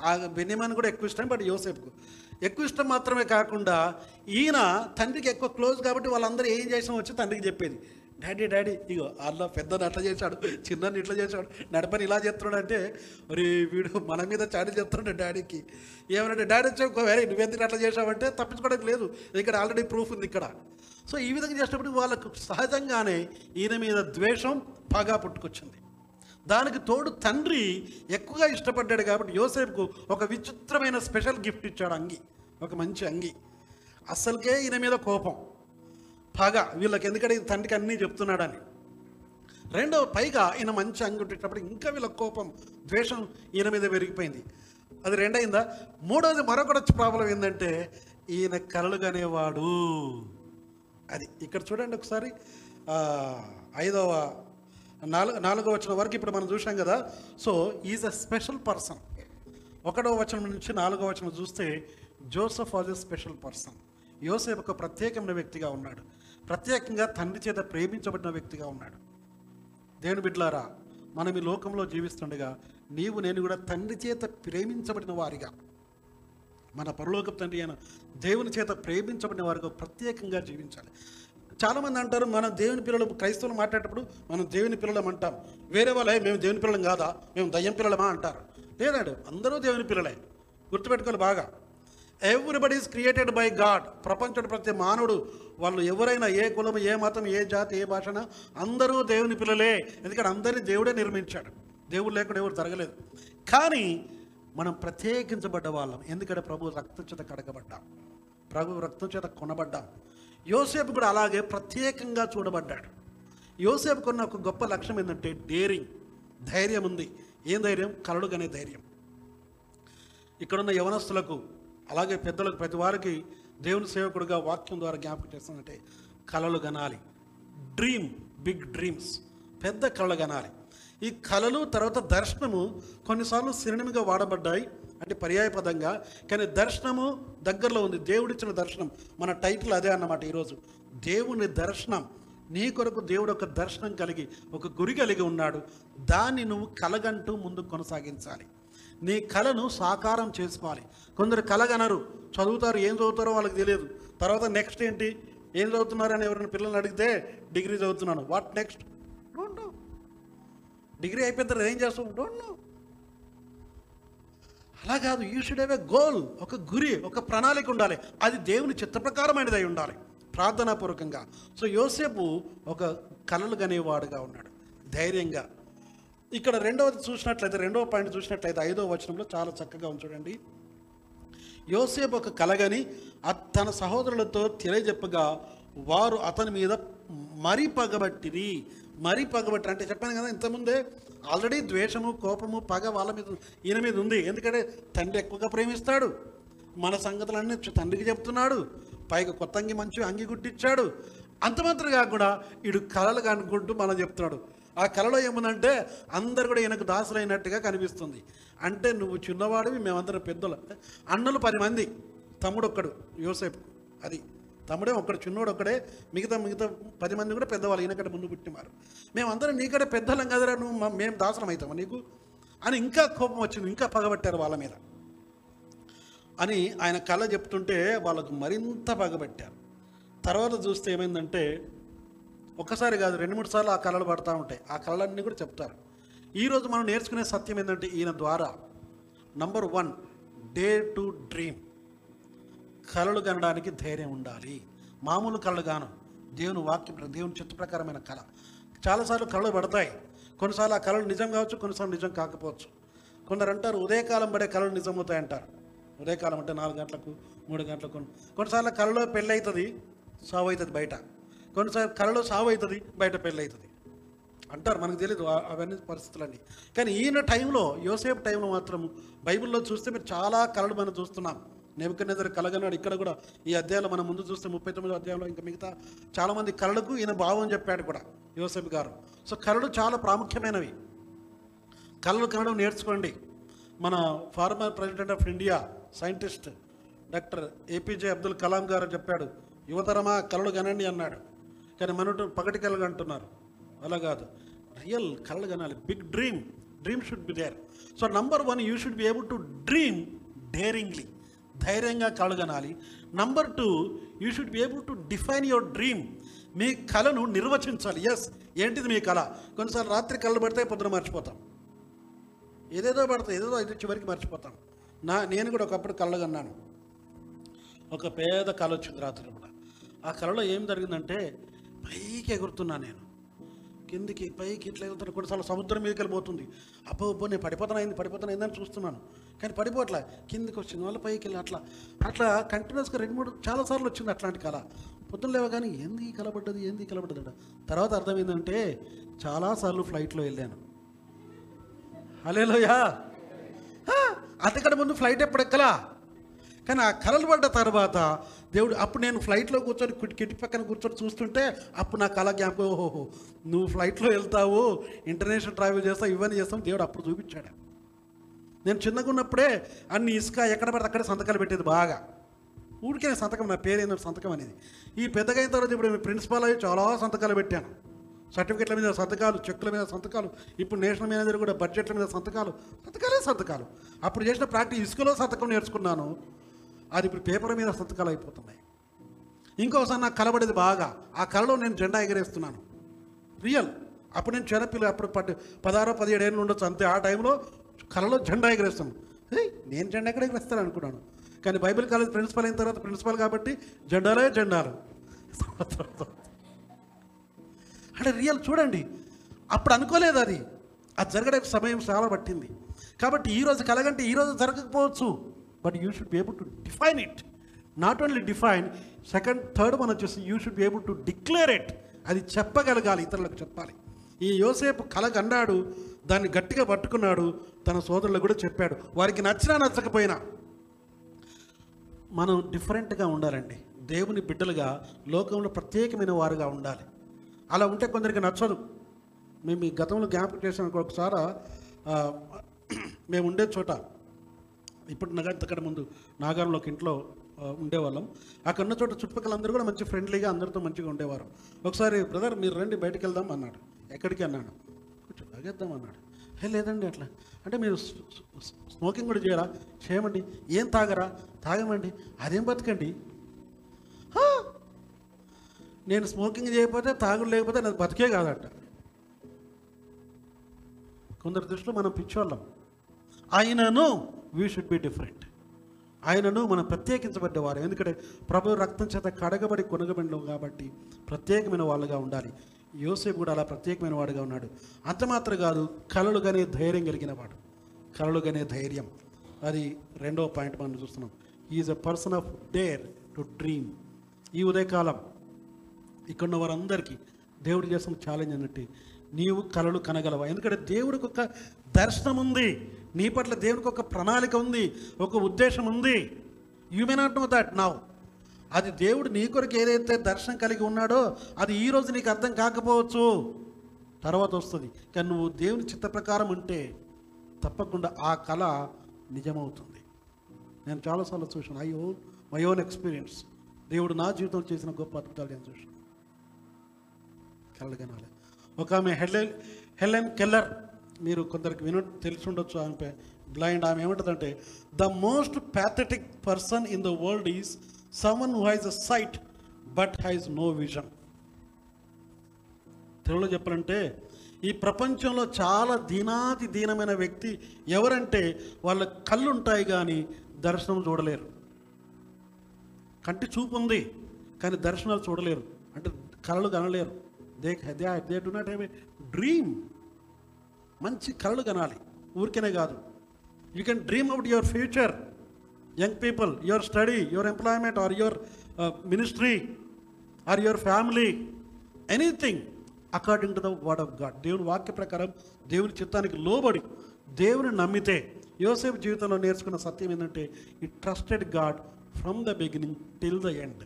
ఆ బెన్యమాన్ కూడా ఎక్కువ ఇష్టం బట్ యోసేఫ్కు ఎక్కువ ఇష్టం మాత్రమే కాకుండా ఈయన తండ్రికి ఎక్కువ క్లోజ్ కాబట్టి వాళ్ళందరూ ఏం చేసాం వచ్చి తండ్రికి చెప్పేది. డాడీ డాడీ ఇగో అలా పెద్దని అట్లా చేశాడు చిన్నని ఇట్లా చేశాడు నడపని ఇలా చేస్తున్నాడు అంటే మరి వీడు మన మీద చాడి చేస్తున్నాడు డాడీకి. ఏమంటే డాడీ వచ్చి వేరే నువ్వెందుకు అట్లా చేసావంటే తప్పించుకోవడానికి లేదు ఇక్కడ ఆల్రెడీ ప్రూఫ్ ఉంది ఇక్కడ. సో ఈ విధంగా చేసినప్పుడు వాళ్ళకు సహజంగానే ఈయన మీద ద్వేషం బాగా పుట్టుకొచ్చింది. దానికి తోడు తండ్రి ఎక్కువగా ఇష్టపడ్డాడు కాబట్టి యోసేపుకు ఒక విచిత్రమైన స్పెషల్ గిఫ్ట్ ఇచ్చాడు అంగి ఒక మంచి అంగి. అస్సలకే ఈయన మీద కోపం. పగ వీళ్ళకి ఎందుకంటే తండ్రికి అన్నీ చెప్తున్నాడని. రెండవ పైగా ఈయన మంచి అంగి ఇంకా వీళ్ళ కోపం ద్వేషం ఈయన మీద పెరిగిపోయింది. అది రెండైందా మూడవది మరొకటి ప్రాబ్లం ఏంటంటే ఈయన కలలు కనేవాడు అది ఇక్కడ చూడండి ఒకసారి. ఐదవ నాలుగు నాలుగో వచనం వరకు ఇప్పుడు మనం చూసాం కదా. So is a special person. ఒకటో వచనం నుంచి నాలుగో వచనం చూస్తే Joseph was a special person. యోసేపు ఒక ప్రత్యేకమైన వ్యక్తిగా ఉన్నాడు. ప్రత్యేకంగా తండ్రి చేత ప్రేమించబడిన వ్యక్తిగా ఉన్నాడు. దేవుని బిడ్లారా మనం ఈ లోకంలో జీవిస్తుండగా నీవు నేను కూడా తండ్రి చేత ప్రేమించబడిన వారిగా. మన పరలోక తండ్రి అయిన దేవుని చేత ప్రేమించబడిన వారిగా ప్రత్యేకంగా జీవించాలి. చాలామంది అంటారు మనం దేవుని పిల్లలు క్రైస్తవులు మాట్లాడేటప్పుడు మనం దేవుని పిల్లలం అంటాం. వేరే వాళ్ళే మేము దేవుని పిల్లలం కాదా? మేము దయ్యం పిల్లలమా? అంటారు. లేదండి అందరూ దేవుని పిల్లలే. గుర్తుపెట్టుకోవాలి బాగా. Everybody is created by God ప్రపంచంలో ప్రతి మానవుడు వాళ్ళు ఎవరైనా ఏ కులం ఏ మతం ఏ జాతి ఏ భాషన అందరూ దేవుని పిల్లలే. ఎందుకంటే అందరినీ దేవుడే నిర్మించాడు. దేవుడు లేకుండా ఎవరు జరగలేదు. కానీ మనం ప్రత్యేకించబడ్డ వాళ్ళం. ఎందుకంటే ప్రభు రక్తం చేత కడగబడ్డాం. ప్రభు రక్తం చేత కొనబడ్డాం. యోసేపు కూడా అలాగే ప్రత్యేకంగా చూడబడ్డాడు. యోసేపుకున్న ఒక గొప్ప లక్ష్యం ఏంటంటే డేరింగ్. ధైర్యం ఉంది. ఏం ధైర్యం? కలడుగనే ధైర్యం. ఇక్కడున్న యవనస్తులకు అలాగే పెద్దలకు ప్రతి వారికి దేవుని సేవకుడిగా వాక్యం ద్వారా జ్ఞాపకం చేస్తుందంటే కళలు గనాలి. డ్రీమ్ బిగ్ డ్రీమ్స్ పెద్ద కళలు గనాలి. ఈ కళలు తర్వాత దర్శనము కొన్నిసార్లు సినిమిగా వాడబడ్డాయి. అంటే పర్యాయపదంగా. కానీ దర్శనము దగ్గరలో ఉంది. దేవుడిచ్చిన దర్శనం. మన టైటిల్ అదే అన్నమాట ఈరోజు. దేవుని దర్శనం. నీ కొరకు దేవుడు ఒక దర్శనం కలిగి ఒక గురి కలిగి ఉన్నాడు. దాన్ని నువ్వు కలగంటూ ముందు కొనసాగించాలి. నీ కళను సాకారం చేసుకోవాలి. కొందరు కలగనరు. చదువుతారు ఏం చదువుతారో వాళ్ళకి తెలియదు. తర్వాత నెక్స్ట్ ఏంటి? ఏం చదువుతున్నారు అని ఎవరైనా పిల్లల్ని అడిగితే డిగ్రీ చదువుతున్నాను. What next don't know degree అయిపోయిన తర్వాత ఏం చేస్తావు? డోంట్ నో అలా కాదు. You should have a goal ఒక గురి ఒక ప్రణాళిక ఉండాలి. అది దేవుని చిత్త ప్రకారమైనది అయి ఉండాలి. ప్రార్థనాపూర్వకంగా. సో యోసేపు ఒక కలలు కనేవాడుగా ఉన్నాడు. ధైర్యంగా. ఇక్కడ రెండవది చూసినట్లయితే రెండవ పాయింట్ చూసినట్లయితే ఐదవ వచనంలో చాలా చక్కగా ఉంది చూడండి. యోసేపు ఒక కలగని తన సహోదరులతో తెలియజెప్పగా వారు అతని మీద మరీ పగబట్టిరి మరీ పగబట్టి అంటే చెప్పాను కదా ఇంతకుముందే ఆల్రెడీ ద్వేషము కోపము పగ వాళ్ళ మీద ఈయన మీద ఉంది. ఎందుకంటే తండ్రి ఎక్కువగా ప్రేమిస్తాడు. మన సంగతులన్నీ తండ్రికి చెప్తున్నాడు. పైగా కొత్త అంగి మంచి అంగి గుట్టిచ్చాడు అంత మాత్రం కాకుండా ఇడు కళలు కనుక్కుంటూ మనం చెప్తున్నాడు. ఆ కళలో ఏముందంటే అందరు కూడా ఈయనకు దాసులైనట్టుగా కనిపిస్తుంది. అంటే నువ్వు చిన్నవాడివి మేమందరం పెద్దలు అన్నలు పది మంది తమ్ముడు ఒక్కడు యోసేపు. అది తమ్ముడే ఒక్కడు చిన్నోడు ఒక్కడే మిగతా మిగతా పది మంది కూడా పెద్దవాళ్ళు ఈయనకంటే ముందు పుట్టినారు మేమందరం నీకంటే పెద్దలం కదరా నువ్వు మేము దాసరం అవుతామా నీకు? అని ఇంకా కోపం వచ్చింది ఇంకా పగబట్టారు వాళ్ళ మీద. అని ఆయన కళ చెప్తుంటే వాళ్ళకు మరింత పగబట్టారు. తర్వాత చూస్తే ఏమైందంటే ఒక్కసారి కాదు రెండు మూడు సార్లు ఆ కళలు పడతా ఉంటాయి. ఆ కళలన్నీ కూడా చెప్తారు. ఈరోజు మనం నేర్చుకునే సత్యం ఏంటంటే ఈయన ద్వారా number one dare to dream. కళలు కనడానికి ధైర్యం ఉండాలి. మామూలు కళలు గాను దేవుని వాక్యం దేవుని చిత్త ప్రకారమైన కళ. చాలాసార్లు కళలు పడతాయి. కొన్నిసార్లు ఆ కళలు నిజం కావచ్చు కొన్నిసార్లు నిజం కాకపోవచ్చు. కొందరు అంటారు ఉదయకాలం పడే కళలు నిజమవుతాయి అంటారు ఉదయకాలం అంటే నాలుగు గంటలకు మూడు గంటలకు. కొన్నిసార్లు కళలో పెళ్ళి అవుతుంది సావు అవుతుంది బయట. కొన్నిసార్లు కళలో సావు అవుతుంది బయట పెళ్ళి అవుతుంది అంటారు మనకు తెలియదు అవన్నీ పరిస్థితులన్నీ. కానీ ఈయన టైంలో యోసేపు టైంలో మాత్రం బైబిల్లో చూస్తే మీరు చాలా కళలు మనం చూస్తున్నాం. నెబుకనేదరు కలగన్నాడు ఇక్కడ కూడా ఈ అధ్యాయంలో మనం ముందు చూస్తే ముప్పై తొమ్మిదో అధ్యాయంలో ఇంకా మిగతా చాలామంది కళలకు ఈయన భావం చెప్పాడు కూడా యోసేపు గారు. సో కళలు చాలా ప్రాముఖ్యమైనవి. కళలు కనడం నేర్చుకోండి. మన former president of India scientist doctor APJ Abdul Kalam garu చెప్పాడు యువతరమా కళలు కనండి అన్నాడు. కానీ మన పగటి కళలు అంటున్నారు. అలా కాదు. రియల్ కళలు కనాలి. Big dream dream should be there so number one you should be able to dream daringly ధైర్యంగా కలగనాలి number two you should be able to define your dream మీ కళను నిర్వచించాలి. ఎస్ ఏంటిది మీ కళ? కొన్నిసార్లు రాత్రి కళ్ళు పడితే పొద్దున మర్చిపోతాం. ఏదేదో పడతాయి. ఏదేదో అయితే చివరికి మర్చిపోతాం. నా నేను కూడా ఒకప్పుడు కళ్ళగన్నాను ఒక పేద కళ వచ్చింది రాత్రి కూడా ఆ కళలో ఏం జరిగిందంటే పైకి ఎగురుతున్నా నేను. కిందికి పైకి ఇట్లా ఎగురుతున్నా కొన్నిసార్లు సముద్రం మీదకి వెళ్ళిపోతుంది. అబ్బో అబ్బో నేను పడిపోతాను అయింది పడిపోతాను అయిందని చూస్తున్నాను. కానీ పడిపోట్లే కిందికి వచ్చింది వాళ్ళ పైకి వెళ్ళి అట్లా అట్లా కంటిన్యూస్గా రెండు మూడు చాలా సార్లు వచ్చింది అట్లాంటి కళ. పొద్దున్న లేవగానే కానీ ఏంది కలబడ్డది ఏంది ఈ తర్వాత అర్థమైందంటే చాలాసార్లు ఫ్లైట్లో వెళ్ళాను. హలేలోయా అంతకంటే ముందు ఫ్లైట్ ఎప్పుడు ఎక్కలా? కానీ ఆ కలలు పడ్డ తర్వాత దేవుడు అప్పుడు నేను ఫ్లైట్లో కూర్చొని కిటి- పక్కన కూర్చొని చూస్తుంటే అప్పుడు నాకు అలా జ్ఞాపకం ఓహో నువ్వు ఫ్లైట్లో వెళ్తావు ఇంటర్నేషనల్ ట్రావెల్ చేస్తావు ఇవన్నీ చేస్తావు దేవుడు అప్పుడు చూపించాడు. నేను చిన్నగా ఉన్నప్పుడే అన్ని ఇసుక ఎక్కడ పడితే అక్కడ సంతకాలు పెట్టేది బాగా. ఊరికే సంతకం నా పేరు సంతకం అనేది. ఈ పెద్దగా అయిన తర్వాత ఇప్పుడు ప్రిన్సిపాల్ అయ్యి చాలా సంతకాలు పెట్టాను. సర్టిఫికెట్ల మీద సంతకాలు చెక్కుల మీద సంతకాలు ఇప్పుడు నేషనల్ మేనేజర్ కూడా బడ్జెట్ల మీద సంతకాలు సంతకాలే సంతకాలు. అప్పుడు చేసిన ప్రాక్టీస్ ఇసుకలో సంతకం నేర్చుకున్నాను. అది ఇప్పుడు పేపర్ మీద సంతకాలు అయిపోతున్నాయి. ఇంకోసారి నాకు కలబడేది బాగా. ఆ కళలో నేను జెండా ఎగరేస్తున్నాను. రియల్ అప్పుడు నేను చిన్నపిల్ల అప్పుడు పది పదహారో పదిహేడు ఏళ్ళు ఉండొచ్చు అంతే. ఆ టైంలో కళలో జెండా ఎగరేస్తాను. నేను జెండా ఎక్కడ ఎగరేస్తాను అనుకున్నాను. కానీ బైబిల్ కాలేజ్ ప్రిన్సిపల్ అయిన తర్వాత ప్రిన్సిపల్ కాబట్టి జెండాలే జెండాలు. అంటే రియల్ చూడండి. అప్పుడు అనుకోలేదు అది. అది జరగడానికి సమయం చాలా పట్టింది. కాబట్టి ఈ రోజు కలగంటే ఈ రోజు జరగకపోవచ్చు. But you should be able to define it not only define second third one వచ్చేసి you should be able to declare it అది చెప్పగలగాలి ఇతరులకు చెప్పాలి. ఈ యోసేపు కలగన్నాడు దాన్ని గట్టిగా పట్టుకున్నాడు తన సోదరులకు కూడా చెప్పాడు. వారికి నచ్చినా నచ్చకపోయినా మనం డిఫరెంట్గా ఉండాలండి. దేవుని బిడ్డలుగా లోకంలో ప్రత్యేకమైన వారుగా ఉండాలి. అలా ఉంటే కొందరికి నచ్చదు. మేము ఈ గతంలో జ్ఞాపకం చేసిన ఒకసారి మేము ఉండే చోట ఇప్పుడు నగ ఇంతకంటే ముందు నాగారంలో ఒక ఇంట్లో ఉండేవాళ్ళం. అక్కడ ఉన్న చోట చుట్టుపక్కల అందరూ కూడా మంచి ఫ్రెండ్లీగా అందరితో మంచిగా ఉండేవారు. ఒకసారి బ్రదర్ మీరు రండి బయటికి వెళ్దాం అన్నాడు. ఎక్కడికి? అన్నాడు. కొంచెం తాగేద్దాం అన్నాడు. హే లేదండి అట్లా. అంటే మీరు స్మోకింగ్ కూడా చేయరా? చేయమండి. ఏం తాగరా? తాగమండి. అదేం బతకండి? నేను స్మోకింగ్ చేయకపోతే తాగుడు లేకపోతే నాకు బతికే కాదట. కొందరు దృష్టిలో మనం పిచ్చోళ్ళం. ఆయనను వీ షుడ్ బి డిఫరెంట్ ఆయనను మనం ప్రత్యేకించబడ్డవారు. ఎందుకంటే ప్రభు రక్తం చేత కడగబడి కొనగబడినాం కాబట్టి ప్రత్యేకమైన వాళ్ళుగా ఉండాలి. యోసేపు కూడా అలా ప్రత్యేకమైన వాడుగా ఉన్నాడు. అంత మాత్రం కాదు కలలుగానే ధైర్యం కలిగిన వాడు. కలలుగానే ధైర్యం. అది రెండవ పాయింట్ మనం చూస్తున్నాం. Is a person of dare to dream ఈ ఉదయకాలం ఇక్కడ ఉన్న వారందరికీ దేవుడు చేసిన ఛాలెంజ్ అన్నట్టు నీవు కలలు కనగలవా? ఎందుకంటే దేవుడికి ఒక దర్శనం ఉంది నీ పట్ల దేవుడికి ఒక ప్రణాళిక ఉంది ఒక ఉద్దేశం ఉంది. You may not know that now అది దేవుడు నీ కొరకు ఏదైతే దర్శనం కలిగి ఉన్నాడో అది ఈ రోజు నీకు అర్థం కాకపోవచ్చు. తర్వాత వస్తుంది. కానీ నువ్వు దేవుని చిత్త ప్రకారం ఉంటే తప్పకుండా ఆ కళ నిజమవుతుంది. నేను చాలాసార్లు చూసాను అయ్యో మై ఓన్ ఎక్స్పీరియన్స్ దేవుడు నా జీవితంలో చేసిన గొప్ప అద్భుతాలు నేను చూసాను కలలు ఒక ఆమె హెల్ హెలెన్ కెల్లర్ మీరు కొందరికి విను తెలిసి ఉండొచ్చు ఆమె బ్లైండ్ ఆమె ఏమంటుందంటే the most pathetic person in the world is someone who has a sight but has no vision తెలుగులో చెప్పాలంటే ఈ ప్రపంచంలో చాలా దీనాతి దీనమైన వ్యక్తి ఎవరంటే వాళ్ళ కళ్ళు ఉంటాయి కానీ దర్శనం చూడలేరు. కంటి చూపు ఉంది కానీ దర్శనాలు చూడలేరు. అంటే కళలు కనలేరు. They they they do not have a dream మంచి కళలు కనాలి. ఊరికనే కాదు. You can dream out your future young people your study your employment or your ministry or your family anything according to the word of God దేవుని వాక్య ప్రకారం దేవుని చిత్తానికి లోబడి దేవుని నమ్మితే యోసేపు జీవితంలో నేర్చుకున్న సత్యం ఏంటంటే he trusted God from the beginning till the end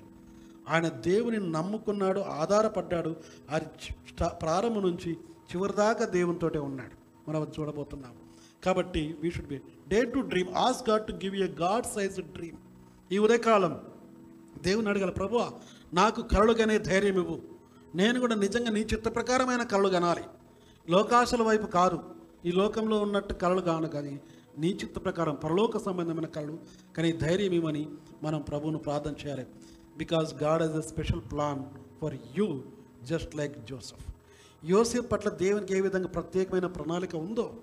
ఆయన దేవుని నమ్ముకున్నాడు ఆధారపడ్డాడు అది ప్రారంభం నుంచి చివరిదాకా దేవునితోటే ఉన్నాడు. మనం అది చూడబోతున్నాం కాబట్టి we should be dare to dream ask God to give a God size dream ఈ ఉదయకాలం దేవుని అడగల ప్రభు నాకు కలలు కనే ధైర్యం ఇవ్వు. నేను కూడా నిజంగా నీ చిత్త ప్రకారమైన కళ్ళు కనాలి లోకాశల వైపు కాదు. ఈ లోకంలో ఉన్నట్టు కళలు కాను కానీ నీ చిత్త ప్రకారం పరలోక సంబంధమైన కళ్ళు కానీ ధైర్యం ఇవ్వని మనం ప్రభువును ప్రార్థన చేయాలి. Because God has a special plan for you just like Joseph యోసేపు పట్ల దేవునికి ఏ విధంగా ప్రత్యేకమైన ప్రణాళిక ఉందో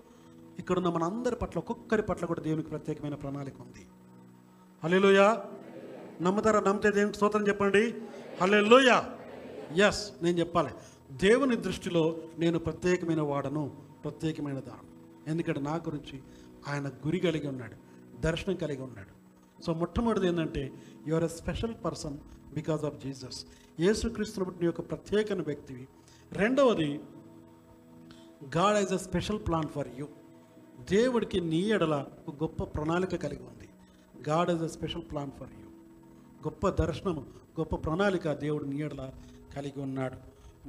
ఇక్కడున్న మన అందరి పట్ల ఒక్కొక్కరి పట్ల కూడా దేవునికి ప్రత్యేకమైన ప్రణాళిక ఉంది. హల్లెలూయా. నమ్ముతారా? నమ్మితే దేవునికి స్తోత్రం చెప్పండి. హల్లెలూయా. ఎస్ నేను చెప్పాలి. దేవుని దృష్టిలో నేను ప్రత్యేకమైన వాడను ప్రత్యేకమైన దానం. ఎందుకంటే నా గురించి ఆయన గురి కలిగి ఉన్నాడు దర్శనం కలిగి ఉన్నాడు. సో మొట్టమొదటిది ఏంటంటే your a special person because of Jesus యేసుక్రీస్తుని బట్టి నీ యొక్క ప్రత్యేకమైన వ్యక్తివి రెండవది God has a special plan for you దేవుడికి నీ ఎడల ఒక గొప్ప ప్రణాళిక కలిగి ఉంది. God has a special plan for you గొప్ప దర్శనము గొప్ప ప్రణాళిక దేవుడు నీ ఎడల కలిగి ఉన్నాడు.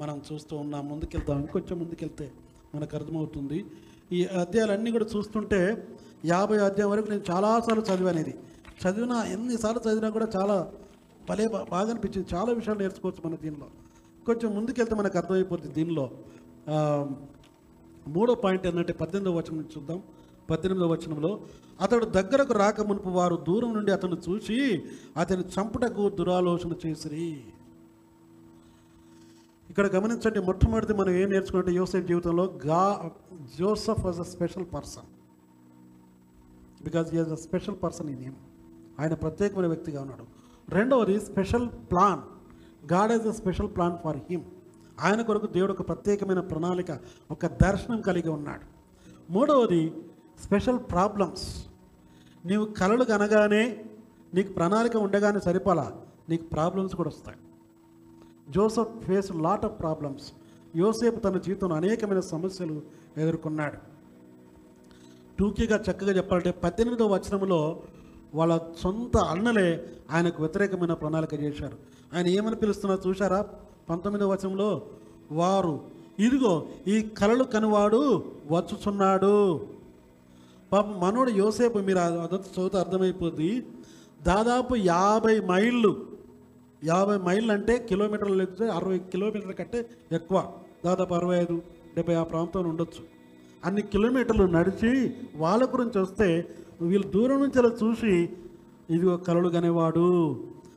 మనం చూస్తూ ఉన్నాం ముందుకెళ్తాం ఇంకొంచెం ముందుకెళ్తే మనకు అర్థమవుతుంది. ఈ అధ్యాయాలన్నీ కూడా చూస్తుంటే యాభై అధ్యాయం వరకు నేను చాలాసార్లు చదివాను ఇది చదివినా ఎన్నిసార్లు చదివినా కూడా చాలా భలే బా- బాగా అనిపించింది. చాలా విషయాలు నేర్చుకోవచ్చు మన దీనిలో. కొంచెం ముందుకెళ్తే మనకు అర్థమైపోతుంది దీనిలో. మూడో పాయింట్ ఏంటంటే పద్దెనిమిదో వచనం చూద్దాం. పద్దెనిమిదవ వచనంలో అతడు దగ్గరకు రాక మునుపు వారు దూరం నుండి అతను చూసి అతని చంపుటకు దురాలోచన చేసిరి. ఇక్కడ గమనించండి మొట్టమొదటి మనం ఏం నేర్చుకుంటే యోసేఫ్ జీవితంలో గా Joseph was a special person. Because is a special person in name ఆయన ప్రత్యేకమైన వ్యక్తిగా ఉన్నాడు. రెండవది special plan. God is a special plan for him ఆయన కొరకు దేవుడు ఒక ప్రత్యేకమైన ప్రణాళిక ఒక దర్శనం కలిగి ఉన్నాడు. మూడవది స్పెషల్ ప్రాబ్లమ్స్ నీవు కలలు కనగానే నీకు ప్రణాళిక ఉండగానే సరిపోలా నీకు ప్రాబ్లమ్స్ కూడా వస్తాయి. Joseph face lot of problems యోసేపు తన జీవితంలో అనేకమైన సమస్యలు ఎదుర్కొన్నాడు. టూకీగా చక్కగా చెప్పాలంటే పద్దెనిమిదవ వచనంలో వాళ్ళ సొంత అన్నలే ఆయనకు వ్యతిరేకమైన ప్రణాళిక చేశారు. ఆయన ఏమని పిలుస్తున్నారు చూశారా? పంతొమ్మిదవ వచనంలో వారు ఇదిగో ఈ కలలు కనువాడు వచ్చుచున్నాడు. పాప మనోడు యోసేపు మీరు అదంతా చదివితే అర్థమైపోద్ది. దాదాపు యాభై మైళ్ళు యాభై మైళ్ళు అంటే కిలోమీటర్లు లేకపోతే అరవై కిలోమీటర్ల కంటే ఎక్కువ. దాదాపు అరవై ఐదు డెబ్బై ఆ ప్రాంతంలో ఉండొచ్చు. అన్ని కిలోమీటర్లు నడిచి వాళ్ళ గురించి వస్తే వీళ్ళు దూరం నుంచి అలా చూసి ఇదిగో కలలు కనేవాడు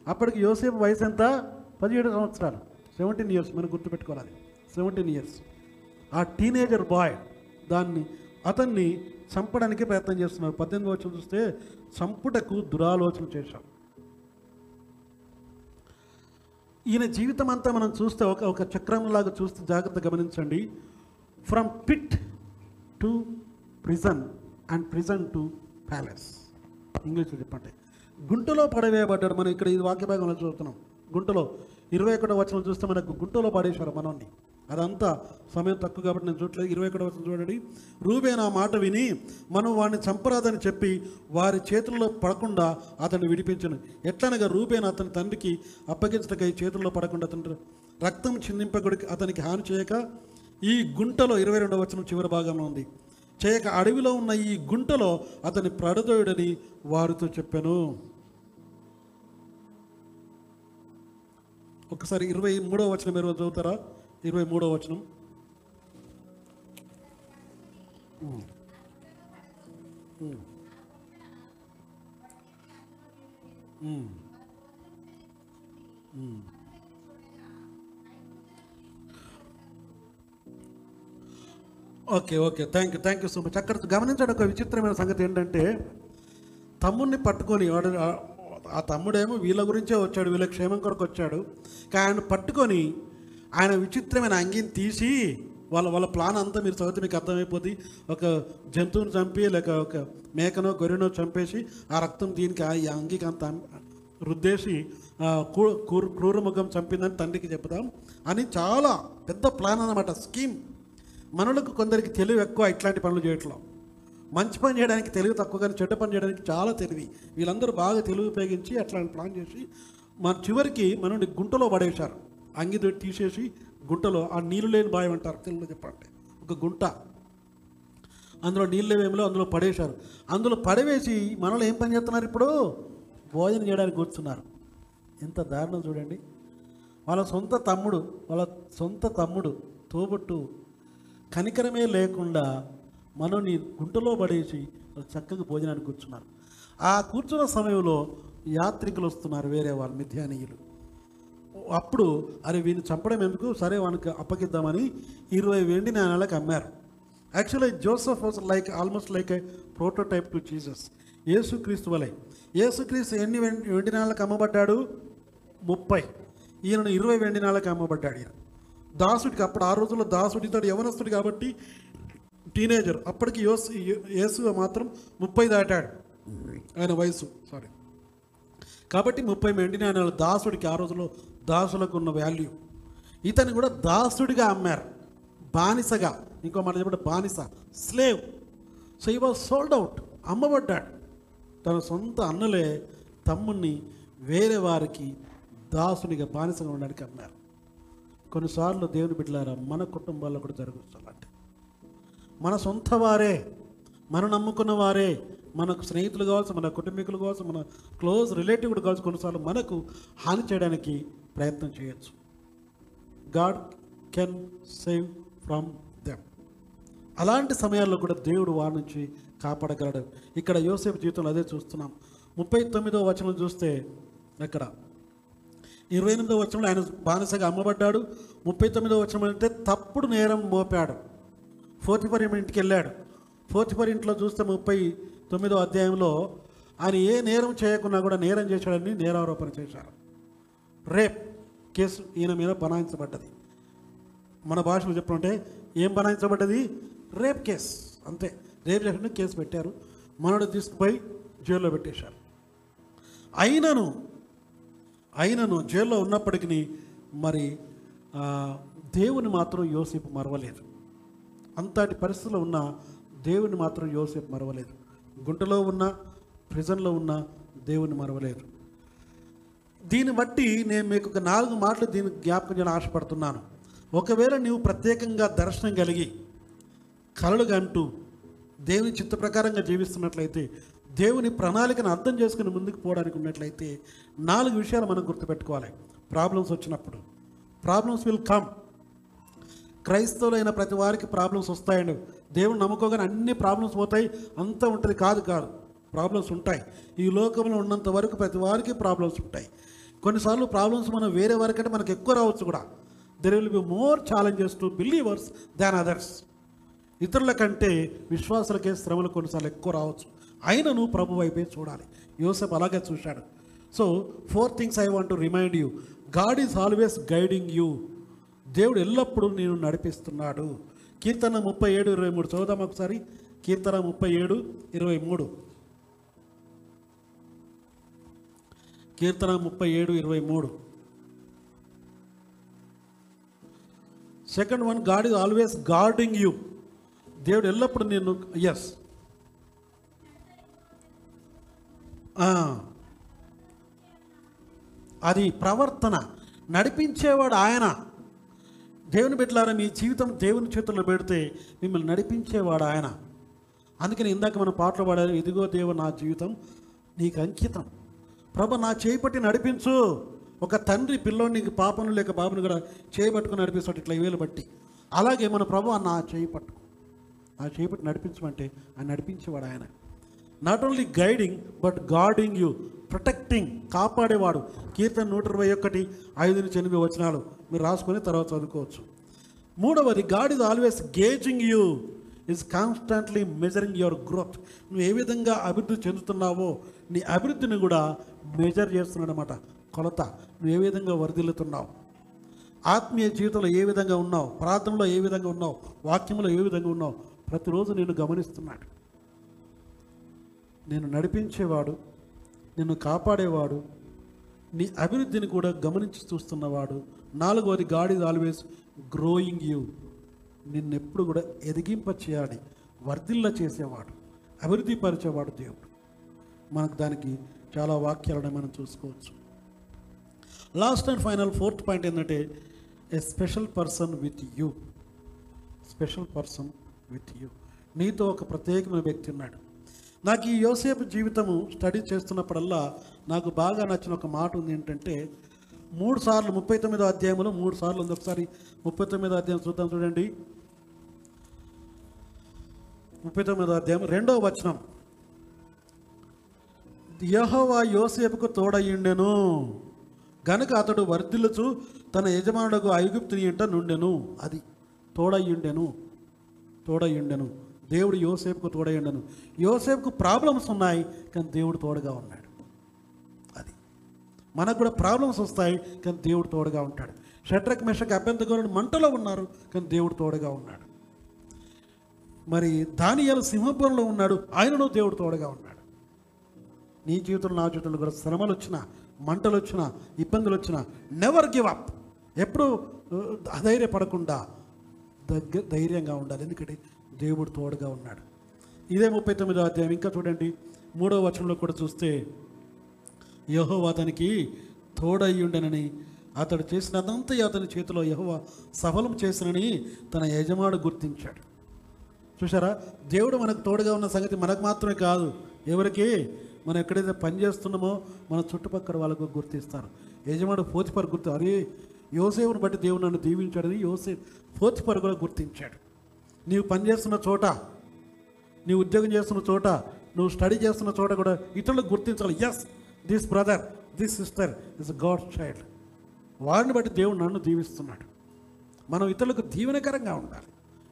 అప్పటికి యోసేపు వయసు ఎంత? పదిహేడు సంవత్సరాలు. సెవెంటీన్ ఇయర్స్ మనం గుర్తుపెట్టుకోవాలి. సెవెంటీన్ ఇయర్స్ ఆ టీనేజర్ బాయ్ దాన్ని అతన్ని చంపడానికి ప్రయత్నం చేస్తున్నారు పద్దెనిమిది వచ్చిన చూస్తే చంపుటకు దురాలోచన చేశాం. ఈయన జీవితం అంతా మనం చూస్తే ఒక ఒక చక్రంలాగా చూస్తే జాగ్రత్త గమనించండి. From pit to prison and prison to palace ఇంగ్లీష్లో చెప్పండి. గుంటలో పడవేయబడ్డాడు మనం ఇక్కడ ఈ వాక్య భాగంలో చూస్తున్నాం. గుంటలో ఇరవై ఒకటో వచనం చూస్తే మనకు గుంటలో పడేశారు మనల్ని అదంతా సమయం తక్కువ కాబట్టి నేను చూడలేదు ఇరవై ఒకటో వచనం చూడండి. రూబేన్ ఆ మాట విని మనం వాడిని చంపరాదని చెప్పి వారి చేతుల్లో పడకుండా అతన్ని విడిపించను. ఎట్లనగా రూబేన్ అతని తండ్రికి అప్పగించటకై చేతుల్లో పడకుండా అతని రక్తం చిందింపకుడికి అతనికి హాని చేయక ఈ గుంటలో ఇరవై రెండవ వచనం చివరి భాగంలో ఉంది. చేయక అడవిలో ఉన్న ఈ గుంటలో అతని ప్రడదోయుడని వారితో చెప్పాను. ఒకసారి ఇరవై మూడవ వచనం మీరు చదువుతారా? ఇరవై మూడవ వచనం. ఉమ్. Okay okay. Thank you thank you so much అక్కడ గమనించడం ఒక విచిత్రమైన సంగతి ఏంటంటే తమ్ముడిని పట్టుకొని వాడు ఆ- తమ్ముడేమో వీళ్ళ గురించే వచ్చాడు వీళ్ళ క్షేమం కొరకు వచ్చాడు. కానీ ఆయన పట్టుకొని ఆయన విచిత్రమైన అంగిని తీసి వాళ్ళ వాళ్ళ ప్లాన్ అంతా మీరు చదివితే మీకు అర్థమైపోద్ది. ఒక జంతువుని చంపి లేక ఒక మేకనో గొర్రెనో చంపేసి ఆ రక్తం దీనికి ఆ అంగికి అంత రుద్దేసి ఆ, క్రూ- క్రూరముఖం చంపిందని తండ్రికి చెప్తాం అని చాలా పెద్ద ప్లాన్ అన్నమాట స్కీమ్ మనలకు కొందరికి తెలివి ఎక్కువ ఇట్లాంటి పనులు చేయట్లో. మంచి పని చేయడానికి తెలివి తక్కువ కానీ చెడ్డ పని చేయడానికి చాలా తెలివి. వీళ్ళందరూ బాగా తెలివి ఉపయోగించి అట్లాంటి ప్లాన్ చేసి మన చివరికి మనల్ని గుంటలో పడేశారు. అంగి తీసేసి గుంటలో ఆ నీళ్ళు లేని బాయం అంటారు. తెలుగులో చెప్పాలంటే. ఒక గుంట. అందులో నీళ్ళు లేవేమిలో అందులో పడేశారు. అందులో పడవేసి మనలో ఏం పని చేస్తున్నారు ఇప్పుడు? భోజనం చేయడానికి కూర్చున్నారు. ఎంత దారుణం చూడండి. వాళ్ళ సొంత తమ్ముడు వాళ్ళ సొంత తమ్ముడు తోబుట్టు కనికరమే లేకుండా మనని గుంటలో పడేసి చక్కగా భోజనానికి కూర్చున్నారు. ఆ కూర్చున్న సమయంలో యాత్రికులు వస్తున్నారు వేరే వాళ్ళు మిథ్యానీయులు. అప్పుడు అరే వీని చంపడం ఎందుకు? సరే వానికి అప్పగిద్దామని ఇరవై వెండి నాణాలకు అమ్మారు. Actually Joseph was like almost like a prototype to Jesus యేసుక్రీస్తు వలె. యేసుక్రీస్తు ఎన్ని వెండి వెండి నాణాలకు అమ్మబడ్డాడు? ముప్పై. ఈయనను ఇరవై వెండి నాణాలకు అమ్మబడ్డాడు ఈయన. దాసుడికి అప్పుడు ఆ రోజుల్లో దాసుడి ఇతడు యవనస్తుడు కాబట్టి టీనేజర్ అప్పటికి యోసు యేసు మాత్రం ముప్పై దాటాడు. ఆయన వయసు సారీ కాబట్టి ముప్పై మెండి ఆయన దాసుడికి ఆ రోజులో దాసులకు ఉన్న వాల్యూ ఇతన్ని కూడా దాసుడిగా అమ్మారు. బానిసగా. ఇంకో మాట చెప్పండి బానిస slave so he was sold out అమ్మబడ్డాడు. తన సొంత అన్నలే తమ్ముణ్ణి వేరే వారికి దాసునిగా బానిసగా ఉండడానికి అమ్మారు. కొన్నిసార్లు దేవుని బిడ్డలారా మన కుటుంబాల్లో కూడా జరుగుతుంది అలాంటి మన సొంత వారే మనం నమ్ముకున్న వారే మనకు స్నేహితులు కావచ్చు మన కుటుంబీకులు కావచ్చు మన క్లోజ్ రిలేటివ్ కూడా కావచ్చు కొన్నిసార్లు మనకు హాని చేయడానికి ప్రయత్నం చేయొచ్చు. God can save from them అలాంటి సమయాల్లో కూడా దేవుడు వారి నుంచి కాపాడగలడు. ఇక్కడ యోసేపు జీవితంలో అదే చూస్తున్నాం. ముప్పై తొమ్మిదో వచనం చూస్తే అక్కడ ఇరవై ఎనిమిదో వచ్చంలో ఆయన బానిసగా అమ్మబడ్డాడు. ముప్పై తొమ్మిదో వచనం అంటే తప్పుడు నేరం మోపాడు. ఫోర్తిఫర్ ఇంటికి వెళ్ళాడు. ఫోర్తిఫర్ ఇంట్లో చూస్తే ముప్పై తొమ్మిదో అధ్యాయంలో ఆయన ఏ నేరం చేయకున్నా కూడా నేరం చేశాడని నేరారోపణ చేశారు. రేప్ కేసు ఈయన మీద బనాయించబడ్డది. మన భాషలో చెప్పాలంటే ఏం బనాయించబడ్డది? Rape case. అంతే. రేప్ చేసిన కేసు పెట్టారు. మనడు తీసుకుపోయి జైల్లో పెట్టేశారు. అయినను అయినను జైల్లో ఉన్నప్పటికీ మరి దేవుని మాత్రం యోసేపు మరవలేదు. అంతటి పరిస్థితిలో ఉన్న దేవుని మాత్రం యోసేపు మరవలేదు. గుంటలో ఉన్న ప్రిజన్లో ఉన్న దేవుని మరవలేదు. దీన్ని బట్టి నేను మీకు ఒక నాలుగు మాటలు దీన్ని జ్ఞాపకం చేయడం ఆశపడుతున్నాను. ఒకవేళ నీవు ప్రత్యేకంగా దర్శనం కలిగి కలలు అంటూ దేవుని చిత్త ప్రకారంగా జీవిస్తున్నట్లయితే దేవుని ప్రణాళికను అర్థం చేసుకుని ముందుకు పోవడానికి ఉన్నట్లయితే నాలుగు విషయాలు మనం గుర్తుపెట్టుకోవాలి. ప్రాబ్లమ్స్ వచ్చినప్పుడు. ప్రాబ్లమ్స్ విల్ కమ్ క్రైస్తవులైన ప్రతి వారికి ప్రాబ్లమ్స్ వస్తాయండి. దేవుని నమ్ముకోగానే అన్ని ప్రాబ్లమ్స్ పోతాయి. అంతా ఉంటుంది కాదు కాదు. ప్రాబ్లమ్స్ ఉంటాయి. ఈ లోకంలో ఉన్నంత వరకు ప్రతి వారికి ప్రాబ్లమ్స్ ఉంటాయి. కొన్నిసార్లు ప్రాబ్లమ్స్ మనం వేరే వారికంటే మనకు ఎక్కువ రావచ్చు కూడా. There will be more challenges to believers than others ఇతరుల కంటే విశ్వాసులకే శ్రమలు కొన్నిసార్లు ఎక్కువ రావచ్చు. ఆయనను ప్రభు వైపే చూడాలి. యోసెఫ్ అలాగే చూశాడు. So four things I want to remind you God is always guiding you దేవుడు ఎల్లప్పుడూ నేను నడిపిస్తున్నాడు. కీర్తన ముప్పై ఏడు ఇరవై మూడు. చదువుదాం ఒకసారి? కీర్తన ముప్పై ఏడు ఇరవై మూడు. కీర్తన ముప్పై ఏడు ఇరవై మూడు. Second one God is always guarding you దేవుడు ఎల్లప్పుడు నేను ఎస్ అది ప్రవర్తన. నడిపించేవాడు ఆయన. దేవుని బిడ్డలారా మీ జీవితం దేవుని చేతుల్లో పెడితే మిమ్మల్ని నడిపించేవాడు ఆయన. అందుకని ఇందాక మనం పాటలు పాడారు ఇదిగో దేవు నా జీవితం నీకు అంకితం. ప్రభు నా చేపట్టి నడిపించు. ఒక తండ్రి పిల్లోని పాపను లేక బాబుని కూడా చేయి పట్టుకుని నడిపిస్తాడు ఇట్లా వేలు బట్టి అలాగే మన ప్రభు నా చేయి పట్టుకు. నా చేపట్టి నడిపించమంటే ఆయన నడిపించేవాడు ఆయన. Not only guiding but guarding you protecting కాపాడేవాడు. కీర్తన నూట ఇరవై ఒకటి ఐదు నుంచి ఎనిమిది వచనాలు మీరు రాసుకొని తర్వాత చదువుకోవచ్చు. మూడవది God is always gazing you is constantly measuring your growth నువ్వు ఏ విధంగా అభివృద్ధి చెందుతున్నావో నీ అభివృద్ధిని కూడా మెజర్ చేస్తున్నాడు అనమాట కొలత నువ్వు ఏ విధంగా వరదిల్లుతున్నావు? ఆత్మీయ జీవితంలో ఏ విధంగా ఉన్నావు? ప్రార్థనలో ఏ విధంగా ఉన్నావు? వాక్యంలో ఏ విధంగా ఉన్నావు? ప్రతిరోజు నేను గమనిస్తున్నాడు నేను నడిపించేవాడు నిన్ను కాపాడేవాడు నీ అభివృద్ధిని కూడా గమనించి చూస్తున్నవాడు నాలుగవది God is always growing you నిన్నెప్పుడు కూడా ఎదిగింప చేయాలి వర్ధిల్ల చేసేవాడు అభివృద్ధి పరిచేవాడు దేవుడు. మనకు దానికి చాలా వాక్యాలను మనం చూసుకోవచ్చు. Last and final fourth point ఏంటంటే a special person with you special person with you నీతో ఒక ప్రత్యేకమైన వ్యక్తి ఉన్నాడు. నాకు ఈ యోసేపు జీవితము స్టడీ చేస్తున్నప్పుడల్లా నాకు బాగా నచ్చిన ఒక మాట ఉంది ఏంటంటే మూడు సార్లు ముప్పై తొమ్మిదో అధ్యాయంలో మూడు సార్లు ఉంది. ఒకసారి ముప్పై తొమ్మిదో అధ్యాయం చూద్దాం చూడండి. ముప్పై తొమ్మిదో అధ్యాయం రెండవ వచనం. యహోవా యోసేపుకు తోడయ్యుండెను. గనుక అతడు వర్ధిల్లుచు తన యజమానుడుకు ఐగుప్తుని ఇంట నుండెను. అది తోడయ్యుండెను. తోడయ్యుండెను. దేవుడు యోసేపుకు తోడయ్యుండెను. యోసేపుకు ప్రాబ్లమ్స్ ఉన్నాయి కానీ దేవుడు తోడుగా ఉన్నాడు. అది. మనకు కూడా ప్రాబ్లమ్స్ వస్తాయి కానీ దేవుడు తోడుగా ఉంటాడు. షట్రక్ మెషక్ అభ్యంతరం మంటలో ఉన్నారు కానీ దేవుడు తోడుగా ఉన్నాడు. మరి దానియాలు సింహపురంలో ఉన్నాడు ఆయనను దేవుడు తోడుగా ఉన్నాడు. నీ జీవితంలో నా జీవితంలో కూడా శ్రమలు వచ్చినా మంటలు వచ్చినా ఇబ్బందులు వచ్చినా నెవర్ గివ్ అప్ ఎప్పుడు అధైర్యపడకుండా దగ్గర ధైర్యంగా ఉండాలి. ఎందుకంటే దేవుడు తోడుగా ఉన్నాడు. ఇదే ముప్పై తొమ్మిదో అధ్యాయం. ఇంకా చూడండి మూడో వచనంలో కూడా చూస్తే యహోవా అతనికి తోడయ్యుండనని అతడు చేసినదంతా అతని చేతిలో యహోవా సఫలం చేసినని తన యజమాడు గుర్తించాడు. చూసారా దేవుడు మనకు తోడుగా ఉన్న సంగతి మనకు మాత్రమే కాదు. ఎవరికి? మనం ఎక్కడైతే పని చేస్తున్నామో మన చుట్టుపక్కల వాళ్ళకు గుర్తిస్తారు. యజమాడు పోతిపరు గుర్తు అరే యోసేవుని బట్టి దేవుడు నన్ను దీవించాడని యోసే పోతిపరు కూడా గుర్తించాడు. నీవు పని చేస్తున్న చోట నీ ఉద్యోగం చేస్తున్న చోట నువ్వు స్టడీ చేస్తున్న చోట కూడా ఇతరులకు గుర్తించాలి. Yes this brother this sister is God child వారిని బట్టి దేవుడు నన్ను దీవిస్తున్నాడు. మనం ఇతరులకు దీవెనకరంగా ఉండాలి.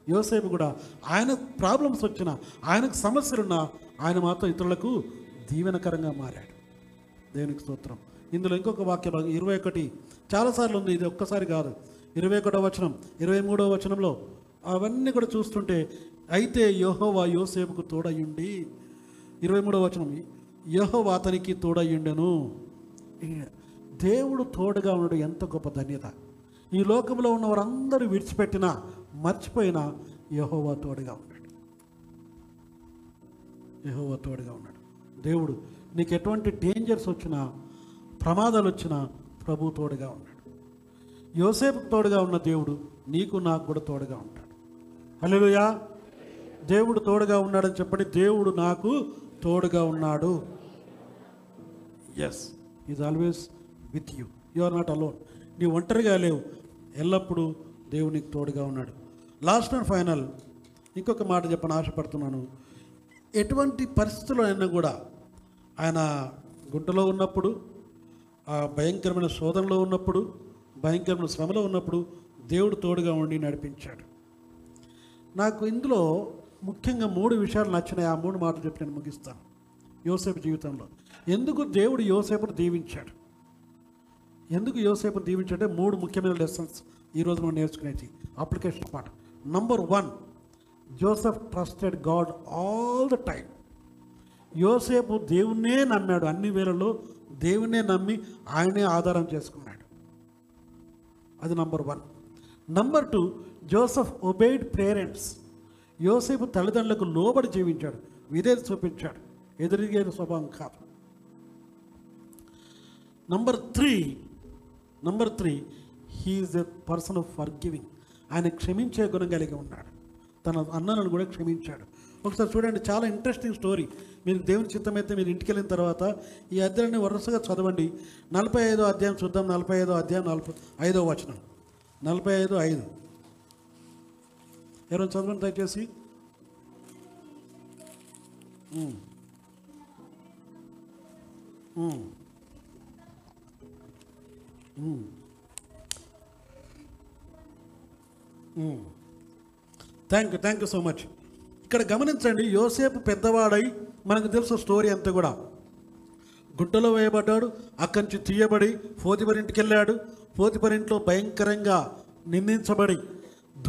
యువసేపు కూడా ఆయన ప్రాబ్లమ్స్ వచ్చినా ఆయనకు సమస్యలున్నా ఆయన మాత్రం ఇతరులకు దీవెనకరంగా మారాడు. దేవునికి స్తోత్రం. ఇందులో ఇంకొక వాక్య భాగం ఇరవై ఒకటి. చాలాసార్లు ఉంది ఇది ఒక్కసారి కాదు. ఇరవై ఒకటో వచనం ఇరవై మూడో వచనంలో అవన్నీ కూడా చూస్తుంటే అయితే యహోవా యోసేపుకు తోడయ్యుండి ఇరవై మూడో వచనం యహోవా అతనికి తోడయ్యుండెను. దేవుడు తోడుగా ఉండడం ఎంత గొప్ప ధన్యత. ఈ లోకంలో ఉన్న వారందరూ విడిచిపెట్టినా మర్చిపోయినా యహోవా తోడుగా ఉన్నాడు. యహోవా తోడుగా ఉన్నాడు. దేవుడు నీకు ఎటువంటి డేంజర్స్ వచ్చినా ప్రమాదాలు వచ్చినా ప్రభు తోడుగా ఉన్నాడు. యోసేపు తోడుగా ఉన్న దేవుడు నీకు నాకు కూడా తోడుగా ఉంటాడు. హల్లెలూయా. దేవుడు తోడుగా ఉన్నాడని చెప్పండి. దేవుడు నాకు తోడుగా ఉన్నాడు. Yes is always with you you are not alone నీ ఒంటరిగా లేవు. ఎల్లప్పుడూ దేవుడు నీకు తోడుగా ఉన్నాడు. లాస్ట్ అండ్ ఫైనల్ ఇంకొక మాట చెప్పని ఆశపడుతున్నాను. ఎటువంటి పరిస్థితుల్లో అయినా కూడా ఆయన గుంటలో ఉన్నప్పుడు ఆ భయంకరమైన శోధనలో ఉన్నప్పుడు భయంకరమైన శ్రమలో ఉన్నప్పుడు దేవుడు తోడుగా ఉండి నడిపించాడు. నాకు ఇందులో ముఖ్యంగా మూడు విషయాలు నచ్చినాయి. ఆ మూడు మాటలు చెప్పి నేను ముగిస్తాను. యోసేపు జీవితంలో. ఎందుకు దేవుడు యోసేపును దీవించాడు? ఎందుకు యోసేపును దీవించాడే మూడు ముఖ్యమైన లెసన్స్ ఈరోజు మనం నేర్చుకునేది. అప్లికేషన్ పాట number one Joseph trusted God all the time యోసేపు దేవునే నమ్మాడు. అన్ని వేళల్లో దేవునే నమ్మి ఆయనే ఆధారం చేసుకున్నాడు. అది number one number two Joseph obeyed parents. యోసేపు తల్లిదండ్రులకు లోబడి జీవించాడు. విధేత చూపించాడు. ఎదురిగే స్వభావం కాదు. Number three number three he's a person of forgiving ఆయన క్షమించే గుణం కలిగి ఉన్నాడు. తన అన్నలను కూడా క్షమించాడు. ఒకసారి చూడండి చాలా ఇంట్రెస్టింగ్ స్టోరీ మీరు దేవుని చిత్తమైతే మీరు ఇంటికి వెళ్ళిన తర్వాత ఈ అధ్యాయాన్ని వరుసగా చదవండి. నలభై ఐదో అధ్యాయం చూద్దాం. నలభై ఐదో అధ్యాయం నలభై ఐదో వచనం. నలభై ఐదు ఐదు. ఎవరైనా చదవండి దయచేసి. Thank you thank you so much ఇక్కడ గమనించండి యోసేపు పెద్దవాడై మనకు తెలుసు స్టోరీ అంతా కూడా. గుడ్డలో వేయబడ్డాడు అక్కడి నుంచి తీయబడి పోతిపరి ఇంటికి వెళ్ళాడు పోతిపరి ఇంట్లో భయంకరంగా నిందించబడి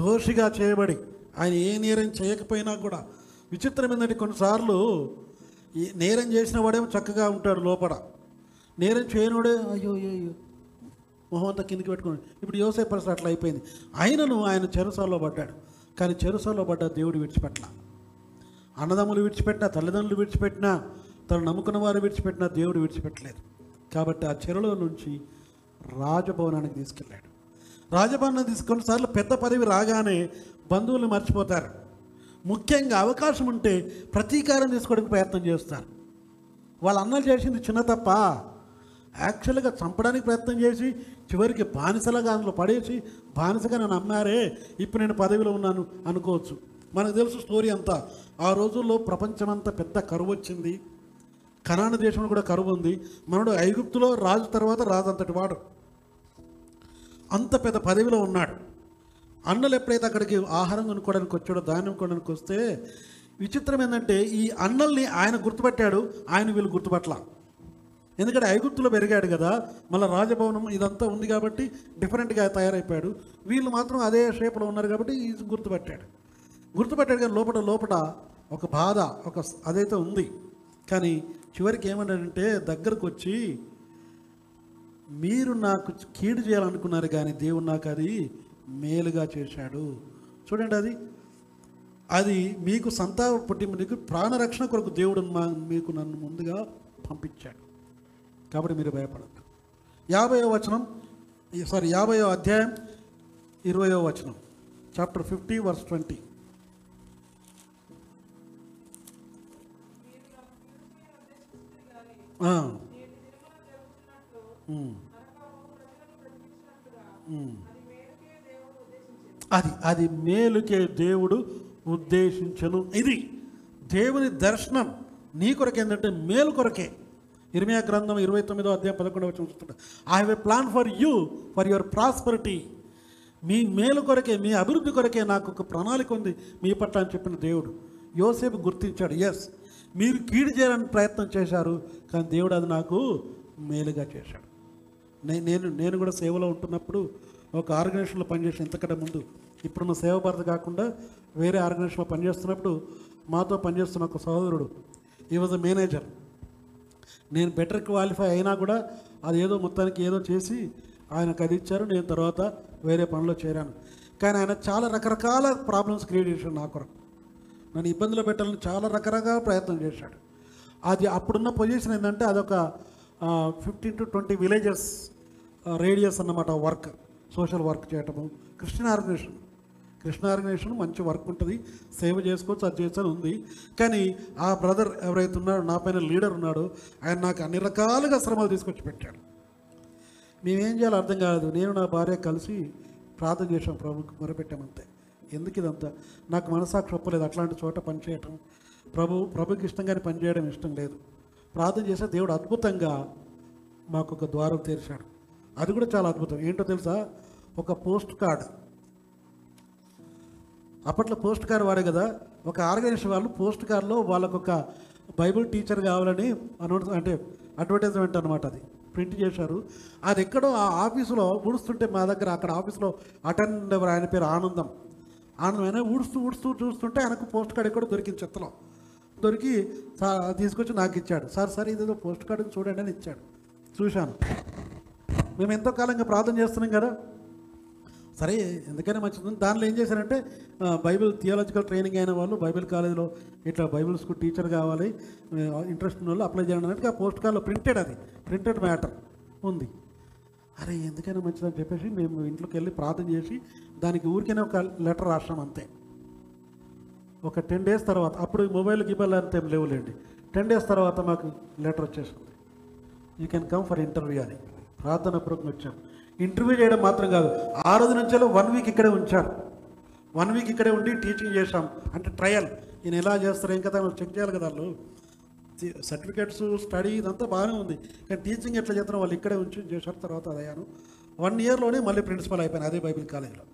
దోషిగా చేయబడి ఆయన ఏ నేరం చేయకపోయినా కూడా విచిత్రం ఏంటంటే కొన్నిసార్లు ఈ నేరం చేసిన వాడేమో చక్కగా ఉంటాడు లోపల. నేరం చేయనివాడే అయ్యో అయ్యో అయ్యో మొహం అంతా కిందికి పెట్టుకుని. ఇప్పుడు వ్యవసాయ పరిస్థితి అట్లా అయిపోయింది. ఆయనను ఆయన చెరసాల్లో పడ్డాడు. కానీ చెరసాల్లో పడ్డ దేవుడు విడిచిపెట్టిన అన్నదమ్ములు విడిచిపెట్టినా తల్లిదండ్రులు విడిచిపెట్టినా తను నమ్ముకున్న వారు విడిచిపెట్టినా దేవుడు విడిచిపెట్టలేదు. కాబట్టి ఆ చెరలో నుంచి రాజభవనానికి తీసుకెళ్ళాడు. రాజభవనం తీసుకొని సార్లు పెద్ద పదవి రాగానే బంధువులు మర్చిపోతారు. ముఖ్యంగా అవకాశం ఉంటే ప్రతీకారం తీసుకోవడానికి ప్రయత్నం చేస్తారు. వాళ్ళ అన్నలు చేసింది చిన్న తప్ప యాక్చువల్గా చంపడానికి ప్రయత్నం చేసి చివరికి బానిసలుగా అందులో పడేసి బానిసగా నన్ను అమ్మారే ఇప్పుడు నేను పదవిలో ఉన్నాను అనుకోవచ్చు. మనకు తెలుసు స్టోరీ అంతా. ఆ రోజుల్లో ప్రపంచమంతా పెద్ద కరువు వచ్చింది. కనాన దేశంలో కూడా కరువు ఉంది. మనడు ఐగుప్తులో రాజు తర్వాత రాజు అంతటి వాడు. అంత పెద్ద పదవిలో ఉన్నాడు. అన్నలు ఎప్పుడైతే అక్కడికి ఆహారం కొనుక్కోవడానికి వచ్చాడో ధాన్యం కొనడానికి వస్తే విచిత్రం ఏంటంటే ఈ అన్నల్ని ఆయన గుర్తుపట్టాడు ఆయన వీళ్ళు గుర్తుపట్ల ఎందుకంటే ఐగుప్తులో పెరిగాడు కదా మళ్ళీ రాజభవనం ఇదంతా ఉంది కాబట్టి డిఫరెంట్గా తయారైపోయాడు. వీళ్ళు మాత్రం అదే షేప్లో ఉన్నారు కాబట్టి ఇది గుర్తుపట్టాడు. గుర్తుపట్టాడు కానీ లోపల లోపల ఒక బాధ ఒక అదైతే ఉంది. కానీ చివరికి ఏమన్నాడంటే దగ్గరకు వచ్చి మీరు నాకు కీడు చేయాలనుకున్నారు కానీ దేవుడు నాకు అది మేలుగా చేశాడు. చూడండి అది. అది మీకు సంతాప పుట్టి మీకు ప్రాణరక్షణ కొరకు దేవుడు మీకు నన్ను ముందుగా పంపించాడు. కాబట్టి మీరు భయపడద్దు. యాభైవ వచనం సారీ యాభైవ అధ్యాయం ఇరవయో వచనం చాప్టర్ ఫిఫ్టీ వర్స్ ట్వంటీ అది అది మేలుకే దేవుడు ఉద్దేశించను. ఇది దేవుని దర్శనం నీ కొరకే ఏంటంటే మేలు కొరకే. ఇర్మియా గ్రంథం ఇరవై తొమ్మిదో అధ్యాయం పదకొండవ చూస్తుంటా I have a plan for you for your prosperity మీ మేలు కొరకే మీ అభివృద్ధి కొరకే నాకు ఒక ప్రణాళిక ఉంది. మీ పట్ల అని చెప్పిన దేవుడు యోసేపు గుర్తించాడు. ఎస్ మీరు కీడు చేయాలని ప్రయత్నం చేశారు కానీ దేవుడు అది నాకు మేలుగా చేశాడు. నేను నేను కూడా సేవలో ఉంటున్నప్పుడు ఒక ఆర్గనైజేషన్లో పనిచేసిన ఇంతకంటే ముందు ఇప్పుడున్న సేవ భారత కాకుండా వేరే ఆర్గనైజేషన్లో పనిచేస్తున్నప్పుడు మాతో పనిచేస్తున్న ఒక సహోదరుడు. ఈ వాజ్ అ మేనేజర్ నేను బెటర్ క్వాలిఫై అయినా కూడా అది ఏదో మొత్తానికి ఏదో చేసి ఆయనకు అది ఇచ్చారు. నేను తర్వాత వేరే పనిలో చేరాను. కానీ ఆయన చాలా రకరకాల ప్రాబ్లమ్స్ క్రియేట్ చేశాడు నా కొరకు. నన్ను ఇబ్బందులు పెట్టాలని చాలా రకరకాల ప్రయత్నం చేశాడు. అది అప్పుడున్న పొజిషన్ ఏంటంటే అదొక fifteen to twenty villages radius అన్నమాట వర్క్ సోషల్ వర్క్ చేయటము. క్రిస్టియన్ ఆర్గనైజేషన్ కృష్ణ ఆర్గనైజేషన్ మంచి వర్క్ ఉంటుంది. సేవ చేసుకోవచ్చు అది చేస్తాను ఉంది. కానీ ఆ బ్రదర్ ఎవరైతే ఉన్నాడో నా పైన లీడర్ ఉన్నాడో ఆయన నాకు అన్ని రకాలుగా శ్రమలు తీసుకొచ్చి పెట్టాడు. మేమేం చేయాలో అర్థం కాలేదు నేను నా భార్య కలిసి ప్రార్థన చేసాం ప్రభుకి మొరపెట్టామంతే ఎందుకు ఇదంతా? నాకు మనసాక్షి ఒప్పలేదు అట్లాంటి చోట పనిచేయటం ప్రభు ప్రభుకి ఇష్టంగానే పనిచేయడం ఇష్టం లేదు. ప్రార్థన చేస్తే దేవుడు అద్భుతంగా మాకు ఒక ద్వారం తెరిచాడు. అది కూడా చాలా అద్భుతం. ఏంటో తెలుసా? ఒక పోస్ట్ కార్డ్. అప్పట్లో పోస్ట్ కార్డ్ వాడే కదా. ఒక ఆర్గనైజేషన్ వాళ్ళు పోస్ట్ కార్డ్లో వాళ్ళకు ఒక బైబిల్ టీచర్ కావాలని అనౌన్స్ అంటే అడ్వర్టైజ్మెంట్ అనమాట అది. ప్రింట్ చేశారు. అది ఎక్కడో ఆ ఆఫీసులో ఊడుస్తుంటే మా దగ్గర అక్కడ ఆఫీస్లో అటెండ్ ఎవరు ఆయన పేరు ఆనందం. ఆనందం అయినా ఊడుస్తూ ఊడుస్తూ చూస్తుంటే ఆయనకు పోస్ట్ కార్డ్ ఎక్కడో దొరికింది చెత్తలో దొరికి సార్ తీసుకొచ్చి నాకు ఇచ్చాడు. సార్ సార్ ఇదేదో పోస్ట్ కార్డు చూడండి అని ఇచ్చాడు. చూశాను. మేము ఎంతో కాలంగా ప్రార్థన చేస్తున్నాం కదా. సరే ఎందుకైనా మంచిది. దానిలో ఏం చేశారంటే బైబిల్ థియాలజికల్ ట్రైనింగ్ అయిన వాళ్ళు బైబిల్ కాలేజీలో ఇట్లా బైబిల్ స్కూల్ టీచర్ కావాలి ఇంట్రెస్ట్ ఉన్న వాళ్ళు అప్లై చేయాలి అన్నట్టుగా పోస్ట్ కార్డులో ప్రింటెడ్ అది ప్రింటెడ్ మ్యాటర్ ఉంది. అరే ఎందుకైనా మంచిదని చెప్పేసి మేము ఇంట్లోకి వెళ్ళి ప్రార్థన చేసి దానికి ఊరికైనా ఒక లెటర్ రాసాం అంతే. ఒక టెన్ డేస్ తర్వాత అప్పుడు మొబైల్ గిబైల్ అంత ఏం లేవులేండి. టెన్ డేస్ తర్వాత మాకు లెటర్ వచ్చేసింది. You can come for interview అని. ప్రార్థన పూర్వకం వచ్చాం ఇంటర్వ్యూ చేయడం మాత్రం కాదు. ఆ రోజు నుంచి వన్ వీక్ ఇక్కడే ఉంచారు. వన్ వీక్ ఇక్కడే ఉండి టీచింగ్ చేశాం. అంటే ట్రయల్ ఈయన ఎలా చేస్తారు ఏం కదా చెక్ చేయాలి కదా వాళ్ళు. సర్టిఫికేట్స్ స్టడీ ఇదంతా బాగానే ఉంది. కానీ టీచింగ్ ఎట్లా చేస్తారో వాళ్ళు ఇక్కడే ఉంచి చేశారు. తర్వాత అదయ్యాను వన్ ఇయర్లోనే మళ్ళీ ప్రిన్సిపల్ అయిపోయాను అదే బైబిల్ కాలేజీలో.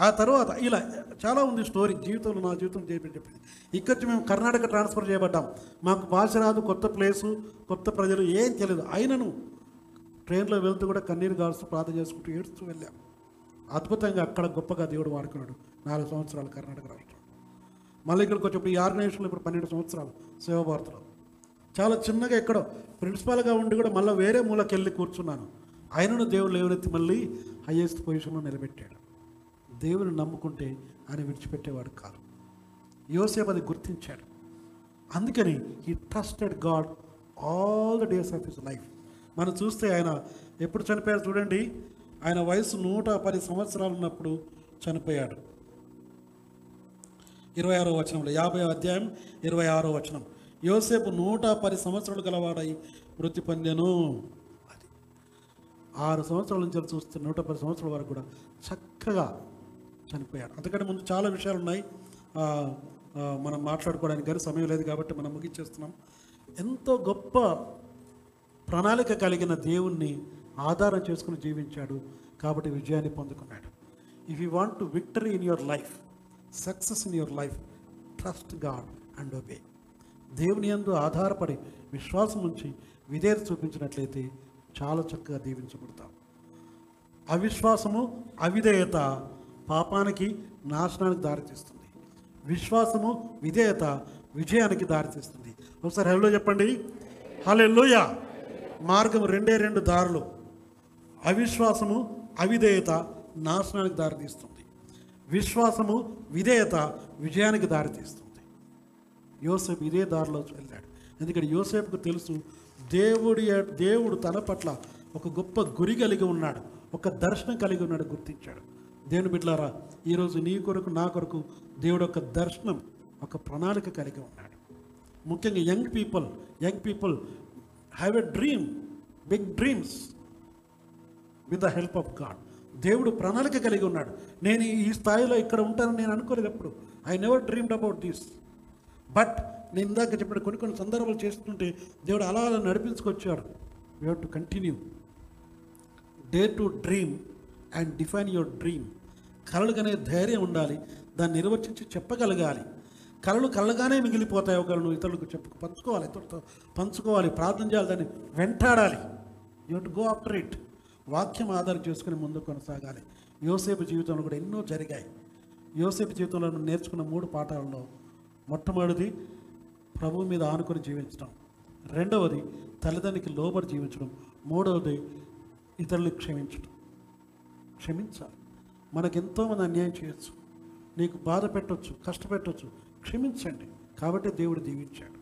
ఆ తర్వాత ఇలా చాలా ఉంది స్టోరీ జీవితంలో నా జీవితం చెప్పి చెప్పింది. ఇక్కడి మేము కర్ణాటక ట్రాన్స్ఫర్ చేయబడ్డాం. మాకు భాష రాదు కొత్త ప్లేసు కొత్త ప్రజలు ఏం తెలియదు. అయినను ట్రైన్లో వెళ్తూ కూడా కన్నీరు గారుస్తూ ప్రార్థన చేసుకుంటూ ఏడుస్తూ వెళ్ళాం. అద్భుతంగా అక్కడ గొప్పగా దేవుడు వాడుకున్నాడు. నాలుగు సంవత్సరాలు కర్ణాటక రాష్ట్రం మళ్ళీ ఇక్కడికి వచ్చి ఈ ఆర్గనైజేషన్లో ఇప్పుడు పన్నెండు సంవత్సరాలు సేవాభారతిలో. చాలా చిన్నగా ఎక్కడో ప్రిన్సిపాల్గా ఉండి కూడా మళ్ళీ వేరే మూలకి వెళ్ళి కూర్చున్నాను. ఆయనను దేవుడు లేవనెత్తి మళ్ళీ హయ్యెస్ట్ పొజిషన్లో నిలబెట్టాడు. దేవుని నమ్ముకుంటే ఆయన విడిచిపెట్టేవాడు కాదు. యోసేపు అది గుర్తించాడు. అందుకని he trusted God all the days of his life మనం చూస్తే ఆయన ఎప్పుడు చనిపోయారు చూడండి. ఆయన వయసు నూట పది సంవత్సరాలు ఉన్నప్పుడు చనిపోయాడు. ఇరవై ఆరో వచనంలో యాభై అధ్యాయం ఇరవై ఆరో వచనం. యోసేపు నూట పది సంవత్సరాలు గలవాడై మృతి పొందాను అది. ఆరు సంవత్సరాల నుంచి చూస్తే నూట పది సంవత్సరాల వరకు కూడా చక్కగా చనిపోయాడు. అంతకంటే ముందు చాలా విషయాలు ఉన్నాయి. మనం మాట్లాడుకోవడానికి కానీ సమయం లేదు కాబట్టి మనం ముగించేస్తున్నాం. ఎంతో గొప్ప ప్రణాళిక కలిగిన దేవుణ్ణి ఆధారం చేసుకుని జీవించాడు కాబట్టి విజయాన్ని పొందుకున్నాడు. If you want to victory in your life success in your life trust God and obey దేవుని యందు ఆధారపడి విశ్వాసం ఉంచి విధేయత చూపించినట్లయితే చాలా చక్కగా దీవించబడతాం. అవిశ్వాసము అవిధేయత పాపానికి నాశనానికి దారితీస్తుంది విశ్వాసము విధేయత విజయానికి దారితీస్తుంది ఒకసారి హలో చెప్పండి. హల్లెలూయా! మార్గం రెండే రెండు దారులు. అవిశ్వాసము అవిధేయత నాశనానికి దారితీస్తుంది. విశ్వాసము విధేయత విజయానికి దారితీస్తుంది. యోసేపు ఇదే దారిలో వెళ్ళాడు. ఎందుకంటే యోసేపుకు తెలుసు దేవుడి దేవుడు తన పట్ల ఒక గొప్ప గురి కలిగి ఉన్నాడు. ఒక దర్శనం కలిగి ఉన్నాడు గుర్తించాడు. దేవుని బిడ్డలారా ఈరోజు నీ కొరకు నా కొరకు దేవుడు ఒక దర్శనం ఒక ప్రణాళిక కలిగి ఉన్నాడు. ముఖ్యంగా young people young people have a dream big dreams with the help of God దేవుడు ప్రణాళిక కలిగి ఉన్నాడు. నేను ఈ స్థాయిలో ఇక్కడ ఉంటానని నేను అనుకోలేదు ఎప్పుడు I never dreamed about this but నేను ఇందాక చెప్పిన కొన్ని కొన్ని సందర్భాలు చేస్తుంటే దేవుడు అలా అలా నడిపించుకొచ్చాడు. You have to continue dare to dream and define your dream కలలు కనే ధైర్యం ఉండాలి. దాన్ని నిర్వచించి చెప్పగలగాలి. కళలు కళ్ళగానే మిగిలిపోతాయి. ఒకళ్ళు నువ్వు ఇతరులకు చెప్పు పంచుకోవాలి ఇతరులతో పంచుకోవాలి ప్రార్థన చేయాలి దాన్ని వెంటాడాలి. You to go after it వాక్యం ఆధారం చేసుకుని ముందు కొనసాగాలి. యోసేపు జీవితంలో కూడా ఎన్నో జరిగాయి. యోసేపు జీవితంలో నేర్చుకున్న మూడు పాఠాలలో మొట్టమొదటిది ప్రభువు మీద ఆనుకొని జీవించడం. రెండవది తల్లిదండ్రికి లోబడి జీవించడం. మూడవది ఇతరులు క్షమించడం. క్షమించాలి. మనకు ఎంతోమంది అన్యాయం చేయొచ్చు. నీకు బాధ పెట్టొచ్చు కష్టపెట్టొచ్చు. క్షమించండి. కాబట్టి దేవుడు దీవించాడు.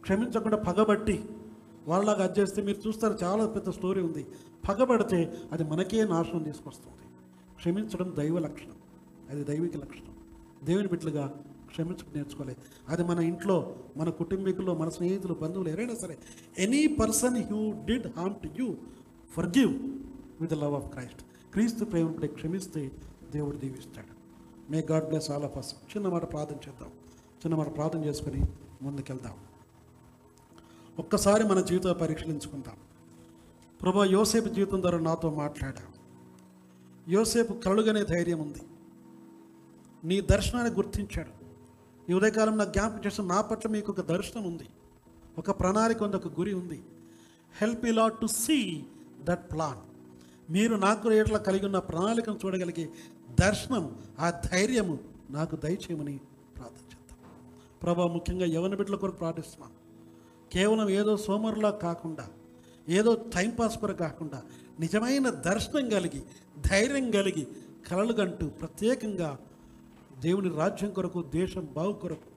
క్షమించకుండా పగబట్టి వాళ్ళలాగా అది చేస్తే మీరు చూస్తారు చాలా పెద్ద స్టోరీ ఉంది. పగబడితే అది మనకే నాశనం తీసుకొస్తుంది. క్షమించడం దైవ లక్షణం. అది దైవిక లక్షణం. దేవుని బిడ్డలుగా క్షమించడం నేర్చుకోవాలి. అది మన ఇంట్లో మన కుటుంబీకుల్లో మన స్నేహితులు బంధువులు ఎవరైనా సరే any person who did harm to you forgive with love of Christ క్రీస్తు ప్రేమ క్షమిస్తే దేవుడు దీవిస్తాడు. May God bless all of us చిన్న మాట ప్రార్థన చేద్దాం. చిన్న మాట ప్రార్థన చేసుకుని ముందుకెళ్దాం. ఒక్కసారి మన జీవితం పరీక్షించుకుందాం ప్రభా యోసేపు జీవితం ద్వారా నాతో మాట్లాడా. యోసేపు కలుగనే ధైర్యం ఉంది. నీ దర్శనాన్ని గుర్తించాడు. ఈ ఉదయకాలం నాకు జ్ఞాపకం చేసిన నా పట్ల మీకు ఒక దర్శనం ఉంది. ఒక ప్రణాళిక ఉంది ఒక గురి ఉంది. Help he lot to see that plan మీరు నాకు ఏట్లా కలిగి ఉన్న ప్రణాళికను చూడగలిగే దర్శనం ఆ ధైర్యము నాకు దయచేయమని ప్రభా ముఖ్యంగా యవన బిడ్డల కొరకు ప్రార్థిస్తున్నాను కేవలం ఏదో సోమరులా కాకుండా ఏదో టైంపాస్ కొర కాకుండా నిజమైన దర్శనం కలిగి ధైర్యం కలిగి కలలు కంటూ ప్రత్యేకంగా దేవుని రాజ్యం కొరకు దేశం బాగు కొరకు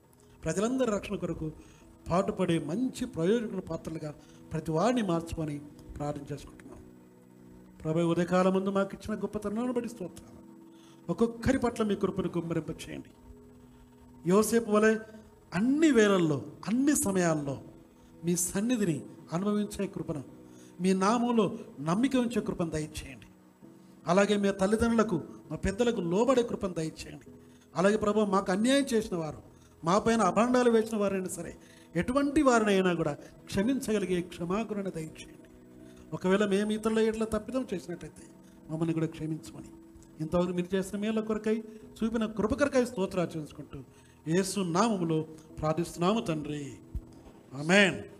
ప్రజలందరి రక్షణ కొరకు పాటుపడే మంచి ప్రయోజకుల పాత్రలుగా ప్రతి వాడిని మార్చుకొని ప్రార్థన చేసుకుంటున్నాం. ప్రభు ఉదయకాలం ముందు మాకు ఇచ్చిన గొప్పతనాన్ని బట్టి స్తోత్రాలు. ఒక్కొక్కరి పట్ల మీ కృపను కుమ్మరింప చేయండి యోసేపు వలె అన్ని వేళల్లో అన్ని సమయాల్లో మీ సన్నిధిని అనుభవించే కృపను మీ నామంలో నమ్మిక ఉంచే కృపను దయచేయండి. అలాగే మీ తల్లిదండ్రులకు మా పెద్దలకు లోబడే కృపను దయచేయండి. అలాగే ప్రభు మాకు అన్యాయం చేసిన వారు మా పైన అభండాలు వేసిన వారైనా సరే ఎటువంటి వారినైనా కూడా క్షమించగలిగే క్షమాగుణ దయచేయండి. ఒకవేళ మేము ఇతరుల ఎట్లా తప్పిదం చేసినట్టయితే మమ్మల్ని కూడా క్షమించమని. ఇంతవరకు మీరు చేసిన మేళ్ళ కొరకై చూపిన కృప కొరకై స్తోత్రాలు చేసుకుంటూ ఏసు నామములో ప్రార్థిస్తున్నాము తండ్రి. ఆమెన్.